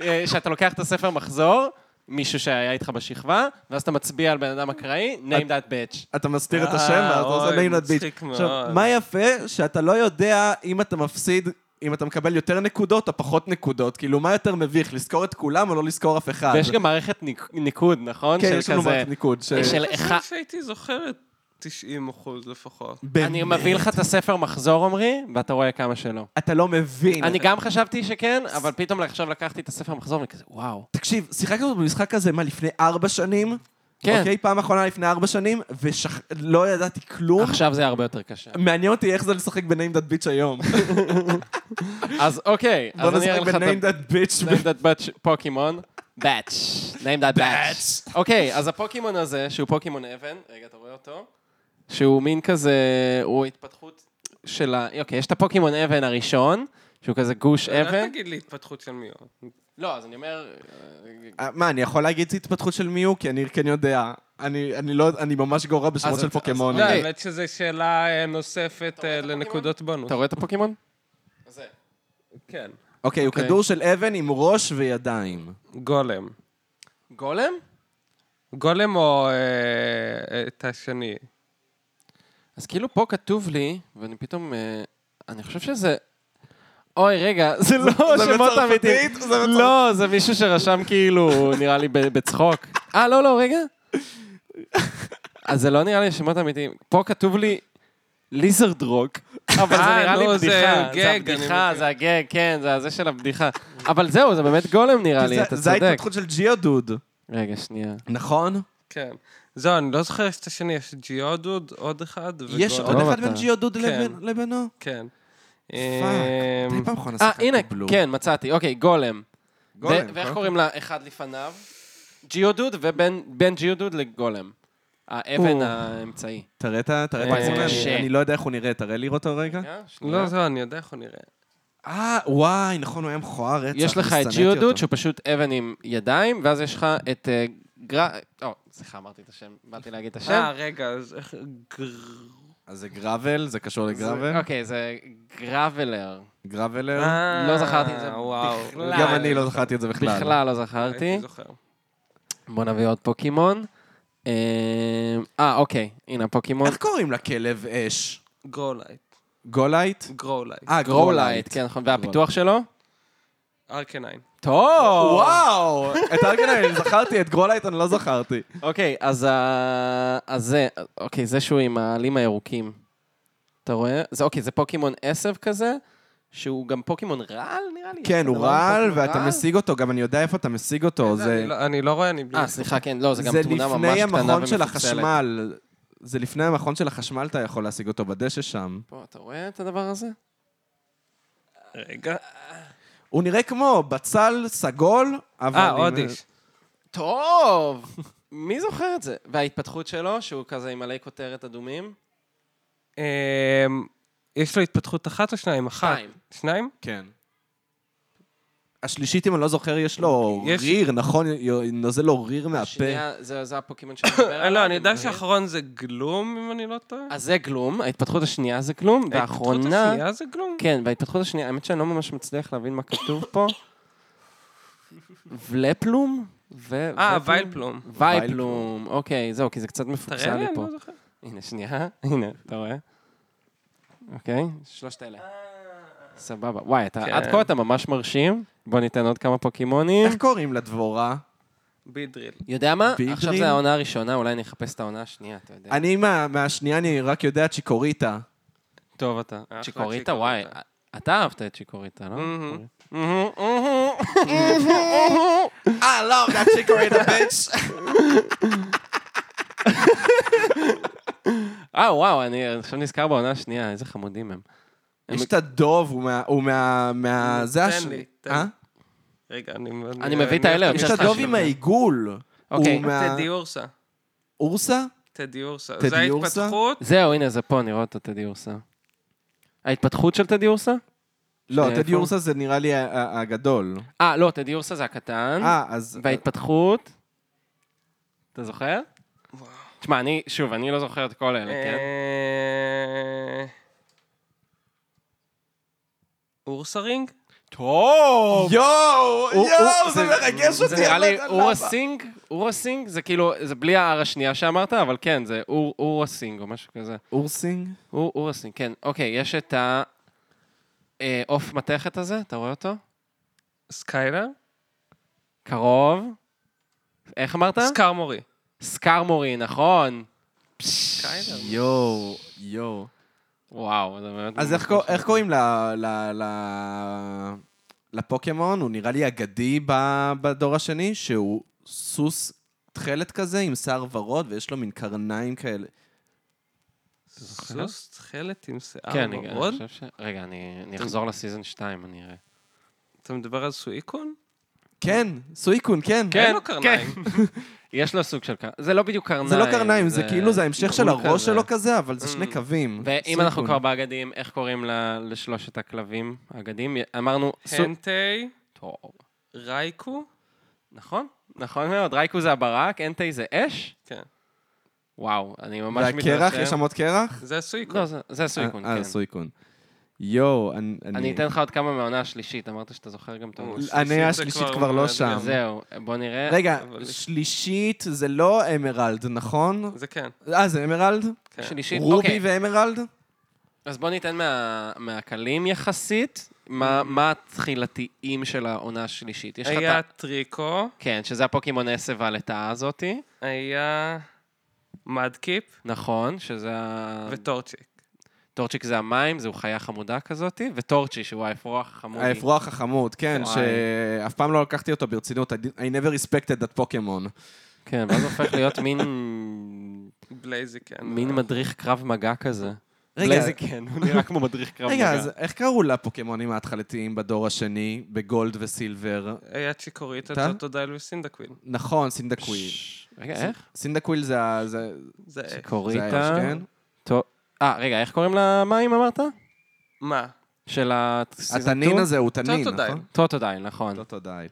אה, שאתה לוקח את הספר מחזור, מישהו שהיה איתך בשכבה, ואז אתה מצביע על בן אדם אקראי, name that bitch. אתה מסתיר את אה, השם, ואז אתה עושה name that bitch. עכשיו. מה יפה? שאתה לא יודע אם אתה מפסיד, אם אתה מקבל יותר נקודות או פחות נקודות. כאילו, מה יותר מביך, לזכור את כולם או לא לזכור אף אחד? ויש גם מערכת ניק- ניקוד, נכון? כן, יש לנו כזה- מערכת ניקוד. ש- של אני אחד... חושב שהייתי זוכר את 90 אחוז לפחות. אני באמת? מביא לך את הספר מחזור, עמרי, ואתה רואה כמה שלא. אתה לא מבין. אני גם חשבתי שכן, אבל פתאום עכשיו לקחתי את הספר מחזור וכזה, וואו. תקשיב, שיחקנו במשחק הזה, מה, לפני ארבע שנים? כן. אוקיי, פעם אחרונה לפני ארבע שנים, ולא ידעתי כלום. עכשיו זה הרבה יותר קשה. מעניין אותי איך זה לשחק בניים דאט ביץ' היום. אז אוקיי, בוא אז אני אראה נשחק לך את בניים דאט ביץ'. name that batch פוקימון. Batch. name that batch. אוקיי, אז הפוקימון הזה, שהוא פוקימון אבן, רגע, אתה רואה אותו? שהוא מין כזה, הוא התפתחות של ה... אוקיי, יש את הפוקימון אבן הראשון, שהוא כזה גוש אל אבן. תגיד לי התפתחות של מיו. לא, אז אני אומר... אה, מה, אני יכול להגיד התפתחות של מיו? כי אני כן יודע. אני אני לא, אני ממש גרוע בשמות של פוקימון. לא. האמת שזו שאלה אה, נוספת אה? לנקודות בונוס. אתה רואה את הפוקימון? זה. כן. אוקיי, הוא אוקיי. כדור של אבן עם ראש וידיים. גולם. גולם? גולם או אה, את השני? אז כאילו פה כתוב לי, ואני פתאום... אה, אני חושב שזה... אוי, רגע, זה לא זה שמות? אמיתיים. זה בצרפתית? לא, זה מישהו שרשם כאילו, נראה לי ב- בצחוק. אה, לא, לא, רגע. אז זה לא נראה לי שמות אמיתיים. פה כתוב לי ליזרד רוק, אבל זה אה, נראה לי זה בדיחה. זה הבדיחה. זה הגג, כן, זה הזה של הבדיחה. אבל זהו, זה באמת גולם נראה לי, זה- אתה זה צודק. ההתפתחות של ג'יודוד. רגע, שנייה. נכון? כן. זהו, אני לא זוכר את השני, יש ג'יודוד, עוד אחד. יש עוד אחד. בין ג'יודוד כן. לבינו? כן. Fuck. אמ, מתי פעם אחרונה אה, הנה, בלו? כן, מצאתי. אוקיי, גולם. גולם, ו- ואיך קוראים לאחד לפניו? ג'יודוד ובין ג'יודוד לגולם. האבן. האמצעי. תראה את ה... אני- לא יודע איך הוא נראה, תראה לראות אותו רגע. לא, זהו, אני יודע איך הוא נראה. אה, וואי, נכון, הוא היה מכוער רצח. יש לך את ג'יודוד. שהוא פשוט אבן עם ידיים, ואז יש לך את אה, גר... או, סליחה, אמרתי את השם, באתי להגיד את השם. אה, רגע, אז איך... אז זה גראבל, זה קשור לגראבל? אוקיי, זה גראבלר. גראבלר? אה, לא זכרתי את זה. בכלל. גם אני לא זכרתי את זה בכלל. בכלל לא זכרתי. בוא נביא עוד פוקימון. אה, אה, אוקיי, הנה הפוקימון. איך קוראים לכלב אש? גרולייט. גולייט? גרולייט. אה, גרולייט, כן, נכון. והפיתוח שלו? ארקניין. טוב! וואו! את ארקניין, זכרתי, את גרולייט אני לא זכרתי. אוקיי, אז ה- אז זה, אוקיי, זה שהוא עם העלים הירוקים. אתה רואה? זה אוקיי, זה פוקימון עשב כזה, שהוא גם פוקימון רעל, נראה לי. כן, הוא דבר, רעל, ואתה? משיג אותו, גם אני יודע איפה אתה משיג אותו. זה אני לא- אני לא רואה, אני בלי... אה, סליחה, כן, לא, זה גם זה תמונה ממש לפני קטנה המכון של ומפוצלת. החשמל. זה לפני המכון של החשמל, אתה יכול להשיג אותו בדשא שם. פה, אתה רואה את הדבר הזה? רגע. הוא נראה כמו בצל סגול, אבל... אה, עם- עוד איש. טוב! מי זוכר את זה? וההתפתחות שלו, שהוא כזה עם מלא כותרת אדומים? אמ, יש לו התפתחות אחת או שניים? אחת. שתיים. שניים? כן. השלישית, אם אני לא זוכר, יש לו יש- ריר, נכון? נוזל לו ריר מהפה. השנייה, זה זה הפוקימון שאני מדבר אה, עליו. לא, אני יודע שהאחרון זה גלום, אם אני לא טועה. אז זה גלום, ההתפתחות השנייה זה גלום, ההתפתחות והאחרונה... השנייה זה גלום? כן, וההתפתחות השנייה, האמת שאני לא ממש מצליח להבין מה כתוב פה. ולפלום? ו- אה, ופלום? ויילפלום. וייפלום, אוקיי, זהו, כי זה קצת מפוצל תראה לי, פה. לא זוכר. הנה, שנייה, הנה, אתה רואה? אוקיי, שלושת אלה. סבבה. וואי, אתה- כן. עד כה אתה ממש מרשים. בוא ניתן עוד כמה פוקימונים. איך קוראים לדבורה? בידריל. יודע מה? ביג עכשיו? זה העונה הראשונה, אולי אני אחפש את העונה השנייה, אתה יודע. אני מה- מהשנייה, אני רק יודע צ'יקוריטה. טוב אתה. צ'יקוריטה, וואי. אתה אהבת את צ'יקוריטה, לא? I love that צ'יקוריטה, ביץ'. אה, וואו, אני עכשיו נזכר בעונה השנייה, איזה חמודים הם. יש את הדוב, הוא מה... זה תן הש... לי, תן אה? רגע, אני... אני מביא את האלה, יש את הדוב. עם העיגול. אוקיי. טדי אורסה. אורסה? טדי אורסה. טדי זה? ההתפתחות. זהו, הנה, זה פה, נראה אותו, טדי אורסה. ההתפתחות של טדי אורסה? לא, טדי? אורסה זה נראה לי הגדול. אה, לא, טדי אורסה זה הקטן. אה, אז... וההתפתחות? אתה זוכר? תשמע, אני, שוב, אני לא זוכר את כל אלה, כן? אה, אורסרינג? טוב! יואו, יואו, זה מרגש אותי. זה נראה לי יודע אורה למה. סינג, אורה סינג זה כאילו, זה בלי ה-R השנייה שאמרת, אבל כן, זה אור- אורה סינג או משהו כזה. אורסינג? אור- אורה סינג, כן. אוקיי, יש את העוף מתכת הזה, אתה רואה אותו? סקיילר? קרוב. איך אמרת? סקרמורי. סקרמורי, נכון. סקיילר. יואו, יואו. וואו, זה באמת... אז איך קור- איך קוראים ל- ל- ל- לפוקימון? הוא נראה לי אגדי ב- בדור השני, שהוא סוס תכלת כזה עם שיער ורוד, ויש לו מין קרניים כאלה. סוס תכלת עם שיער כן, אני ורוד? אני חושב ש... רגע, אני אני אחזור לסיזון 2, אני אראה. אתה מדבר על סואיקון? כן, סויקון, כן. אין לו קרניים. יש לו סוג של קרניים. זה לא בדיוק קרניים. זה לא קרניים, זה כאילו, זה ההמשך של הראש. שלו כזה, אבל זה שני Mm. קווים. ואם אנחנו. כבר באגדים, איך קוראים ל- לשלושת הכלבים האגדים? אמרנו... הנטי, טוב. רייקו, נכון, נכון מאוד. רייקו זה הברק, אנטי זה אש? כן. וואו, אני ממש והקרח, יש שם עוד קרח? זה הסויקו. לא, זה- זה הסויקון, אה, כן. יואו, אני... אני אתן לך עוד כמה מהעונה השלישית, אמרת שאתה זוכר גם את העונה השלישית. אני זה השלישית כבר לא. שם. זהו, בוא נראה. רגע, שלישית זה לא אמרלד, נכון? זה כן. אה, זה אמרלד? כן. שלישית, רובי אוקיי. ואמרלד? אז בוא ניתן מה- מהקלים יחסית, מה מה התחילתיים של העונה השלישית. היה. טריקו, כן, שזה הפוקימון עשב הלטאה הזאתי. היה מדקיפ נכון, שזה ה... וטורצ'יק. טורצ'יק זה המים, זהו חיה חמודה כזאתי, וטורצ'י, שהוא האפרוח החמודי. האפרוח החמוד, כן. שאף פעם לא לקחתי אותו ברצינות. I never respected that פוקימון. כן, ואז הופך להיות מין... בלייזיקן. מין מדריך קרב מגע כזה. רגע, בלייזיקן, הוא נראה כמו מדריך קרב מגע. רגע, אז איך קראו לפוקימונים ההתחלתיים בדור השני, בגולד וסילבר? היה צ'יקוריטה, אתה? טוטודייל וסינדקוויל. נכון, סינדקוויל. רגע, איך? סינדקוויל זה ה... זה- זה אה, רגע, איך קוראים למים אמרת? מה? של התנין הזה הוא תנין, טוטודייל. נכון? טוטודייל, נכון. טוטודייל.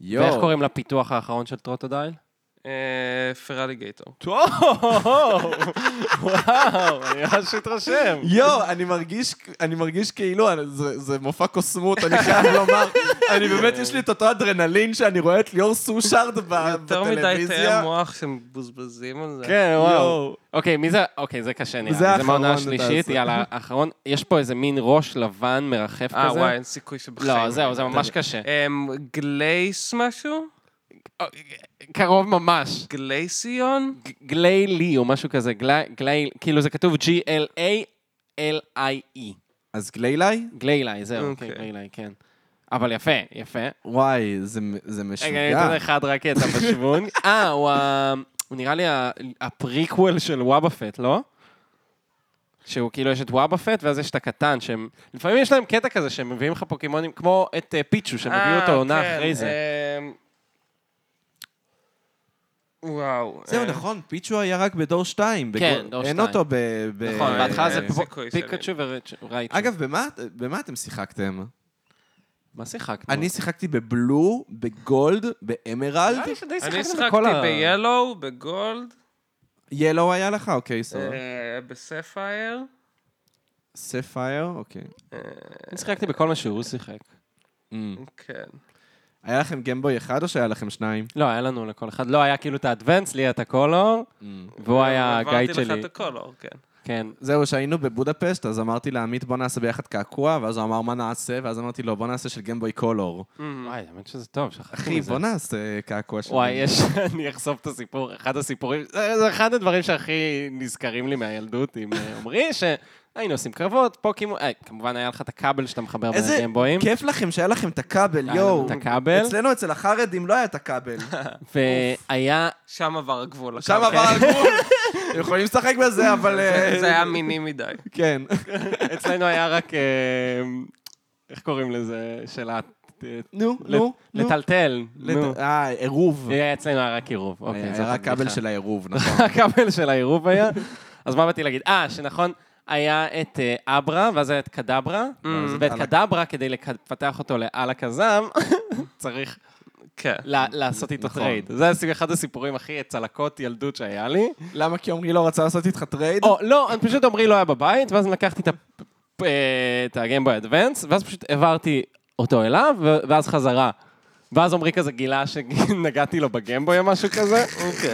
ואיך יואו. קוראים לפיתוח האחרון של טרוטודייל? אה, פרליגייטור. טוב, וואו, אני ממש מתרשם. יואו, אני מרגיש, אני מרגיש כאילו, זה, זה מופע קוסמות, אני חייב לומר. אני באמת, יש לי את אותו אדרנלין שאני רואה את ליאור סושארד ב- יותר מדי תאי בטלוויזיה. המוח שמבוזבזים על זה. כן, וואו. אוקיי, מי זה? אוקיי, זה קשה נראה זה לי. זה מהעונה האחרון, השלישית. יאללה, האחרון. יש פה איזה מין ראש לבן מרחף אה, כזה. וואי, אין סיכוי שבחיים. לא, זהו, זה ממש קשה. אמ, גלייס משהו? קרוב ממש. גלייסיון? גליילי או משהו כזה, גלי, גלי, כאילו זה כתוב G-L-A-L-I-E. אז גליילי? גליילי, זהו, אוקיי. אוקיי, גליילי, כן. אבל יפה, יפה. וואי, זה, זה רגע, אני משוגע. אתן אחד רק את הבשוון. אה, הוא נראה לי הפריקוול של וואבאפט, לא? שהוא כאילו יש את וואבאפט, ואז יש את הקטן, שהם... לפעמים יש להם קטע כזה שהם מביאים לך פוקימונים, כמו את אה, פיצ'ו, שהם הביאו אותו עונה כן, אחרי זה. וואו. זהו, אה, נכון, פיצ'ו היה רק בדור 2. כן, דור אין שתיים. אותו ב... נכון, אה, בהתחלה זה אין שאני- פיקצ'ו ורייצ'ו. אגב, במה, במה אתם שיחקתם? מה שיחקת? אני שיחקתי בבלו, בגולד, באמרלד. אני שיחקנו שיחקתי ב-Yellow, בגולד, ילו היה לך? אוקיי, סבבה. אה, בספייר. ספייר, אוקיי. אני שיחקתי בכל מה שהוא שיחק. כן. היה לכם גמבוי אחד או שהיה לכם שניים? לא, היה לנו לכל אחד. לא, היה כאילו את האדוונס, לי היה את הקולור, והוא היה הגייד עברתי שלי. לך את הקולור, כן. כן. זהו, שהיינו בבודפשט, אז אמרתי לעמית, בוא נעשה ביחד קעקוע, ואז הוא אמר, מה נעשה? ואז אמרתי לו, בוא נעשה של גמבוי קולור. וואי, האמת שזה טוב, שכחתי אחי, מזה. בוא נעשה קעקוע של... וואי, יש, אני אחשוף את הסיפור, אחד הסיפורים, זה זה אחד הדברים שהכי נזכרים לי מהילדות עם אה, עמרי, שהיינו עושים קרבות, פוקימון, אה, כמובן היה לך את הכבל שאתה מחבר בין איזה הגיימבויים, כיף לכם שהיה לכם את הכבל, יואו. את הכבל. אצלנו, אצל החרדים, לא היה את הכבל. והיה, שם עבר הגבול. שם. עבר הגבול. יכולים לשחק בזה, אבל... זה אה, היה מיני מדי. כן. אצלנו היה רק, אה, איך קוראים לזה, של ה... נו, נו, נו. לטלטל, אה, עירוב. אצלנו היה רק עירוב, אוקיי, היה רק כבל. של העירוב, נכון. הכבל של העירוב היה. אז מה באתי להגיד? אה, שנכון, היה את אה, אברה, ואז היה את קדברה, ואת על ה- קדברה, כדי לפתח אותו ל Alakazam, צריך כן. לעשות איתו נכון. trade. זה אחד הסיפורים הכי צלקות ילדות שהיה לי. למה? כי עמרי לא רצה לעשות איתך trade? או, לא, אני פשוט עמרי לא היה בבית, ואז לקחתי את ה- פ- אה, את ה Game Boy Advance, ואז פשוט העברתי אותו אליו, ו- ואז חזרה. ואז עמרי כזה גילה שנגעתי לו ב Game Boy או משהו כזה,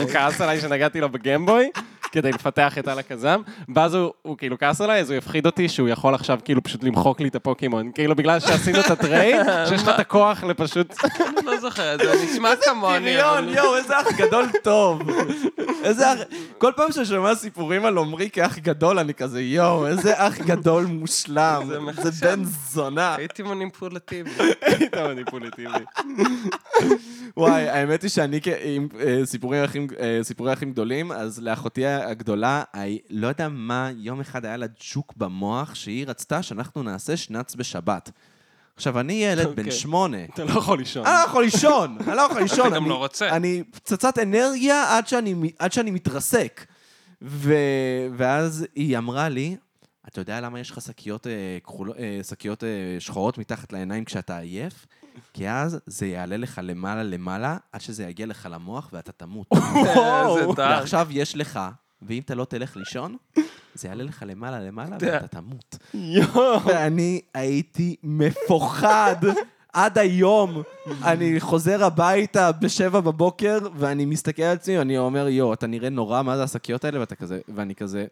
הוא כעס עליי שנגעתי לו ב Game Boy, כדי לפתח את Alakazam, ואז הוא, הוא כאילו כעס עליי, אז הוא הפחיד אותי שהוא יכול עכשיו כאילו פשוט למחוק לי את הפוקימון, כאילו בגלל שעשינו את ה trade, שיש לך את הכוח לפשוט... אני לא זוכר את זה, נשמע כמוני. פריון, אבל- יואו, איזה אח גדול טוב. איזה אח... כל פעם שאני שומע סיפורים על עמרי כאח גדול, אני כזה, יואו, איזה אח גדול מושלם. זה. בן זונה. הייתי מניפולטיבי. היית מניפולטיבי. וואי, האמת היא שאני, עם אה, סיפורי אחים, אה, סיפורי אחים גדולים, אז לאחותי הגדולה, לא יודע מה, יום אחד היה לה ג'וק במוח, שהיא רצתה שאנחנו נעשה שנץ בשבת. עכשיו, אני ילד בן אוקיי. שמונה. אתה לא יכול לישון. אני לא יכול לישון, אני לא יכול לישון. גם אני- לא רוצה. אני פצצת אנרגיה עד שאני, מתרסק. ואז היא אמרה לי, אתה יודע למה יש לך שקיות, אה, שקיות שחורות מתחת לעיניים כשאתה עייף? כי אז זה יעלה לך למעלה למעלה, עד שזה יגיע לך למוח ואתה תמות. איזה. ועכשיו יש לך, ואם אתה לא תלך לישון, זה יעלה לך למעלה למעלה ואתה תמות. יואו. ואני הייתי מפוחד עד היום. אני חוזר הביתה בשבע בבוקר, ואני מסתכל על עצמי, ואני אומר, יואו, אתה נראה נורא, מה זה השקיות האלה? ואתה כזה, ואני כזה,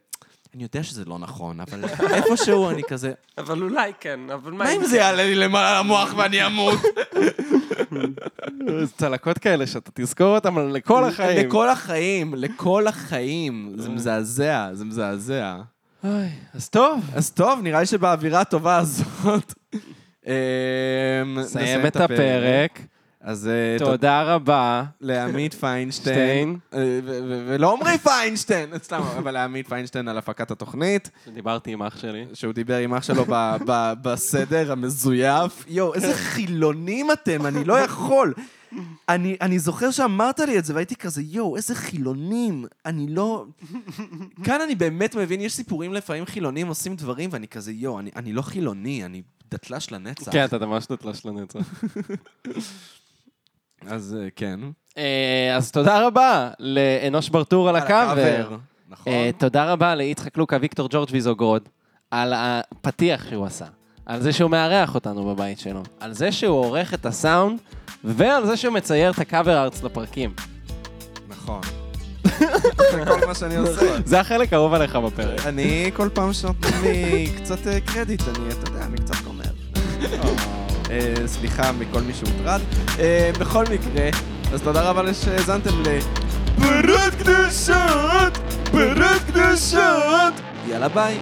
אני יודע שזה לא נכון, אבל איפשהו אני כזה, אבל אולי כן, אבל מה מה אם זה יעלה לי למעלה למוח ואני אמות? זה צלקות כאלה שאתה תזכור אותם לכל החיים. לכל החיים, לכל החיים. זה מזעזע, זה מזעזע. אוי, אז טוב. אז טוב, נראה לי שבאווירה הטובה הזאת... אמ, נסיים את הפרק. אז אה, תודה רבה. לעמית פיינשטיין. שטיין. אה, ולא עמרי פיינשטיין, סתם, אבל לעמית פיינשטיין על הפקת התוכנית, דיברתי עם אח שלי. שהוא דיבר עם אח שלו בסדר המזויף. יואו, איזה חילונים אתם, אני לא יכול. אני, אני זוכר שאמרת לי את זה, והייתי כזה, יואו, איזה חילונים. אני לא... כאן אני באמת מבין, יש סיפורים לפעמים חילונים עושים דברים, ואני כזה, יואו, אני, אני לא חילוני, אני דתל"ש לנצח. כן, אתה ממש נתלש לנצח. אז אה, כן. אה, אז תודה רבה לאנוש ברטור על הקאבר. נכון. אה, תודה רבה ליצחק לוקה, ויקטור ג'ורג' ויזוגרוד, על הפתיח שהוא עשה, על זה שהוא מארח אותנו בבית שלו, על זה שהוא עורך את הסאונד, ועל זה שהוא מצייר את הקאבר ארץ לפרקים. נכון. זה כל מה שאני עושה. זה החלק האהוב עליך בפרק. אני, כל פעם שנותנים לי קצת קרדיט, אני, אתה יודע, אני קצת אומר. אה, סליחה מכל מי שהוטרד. אה, בכל מקרה, אז תודה רבה שהאזנתם ל... פרות קדושות! פרות קדושות! יאללה ביי.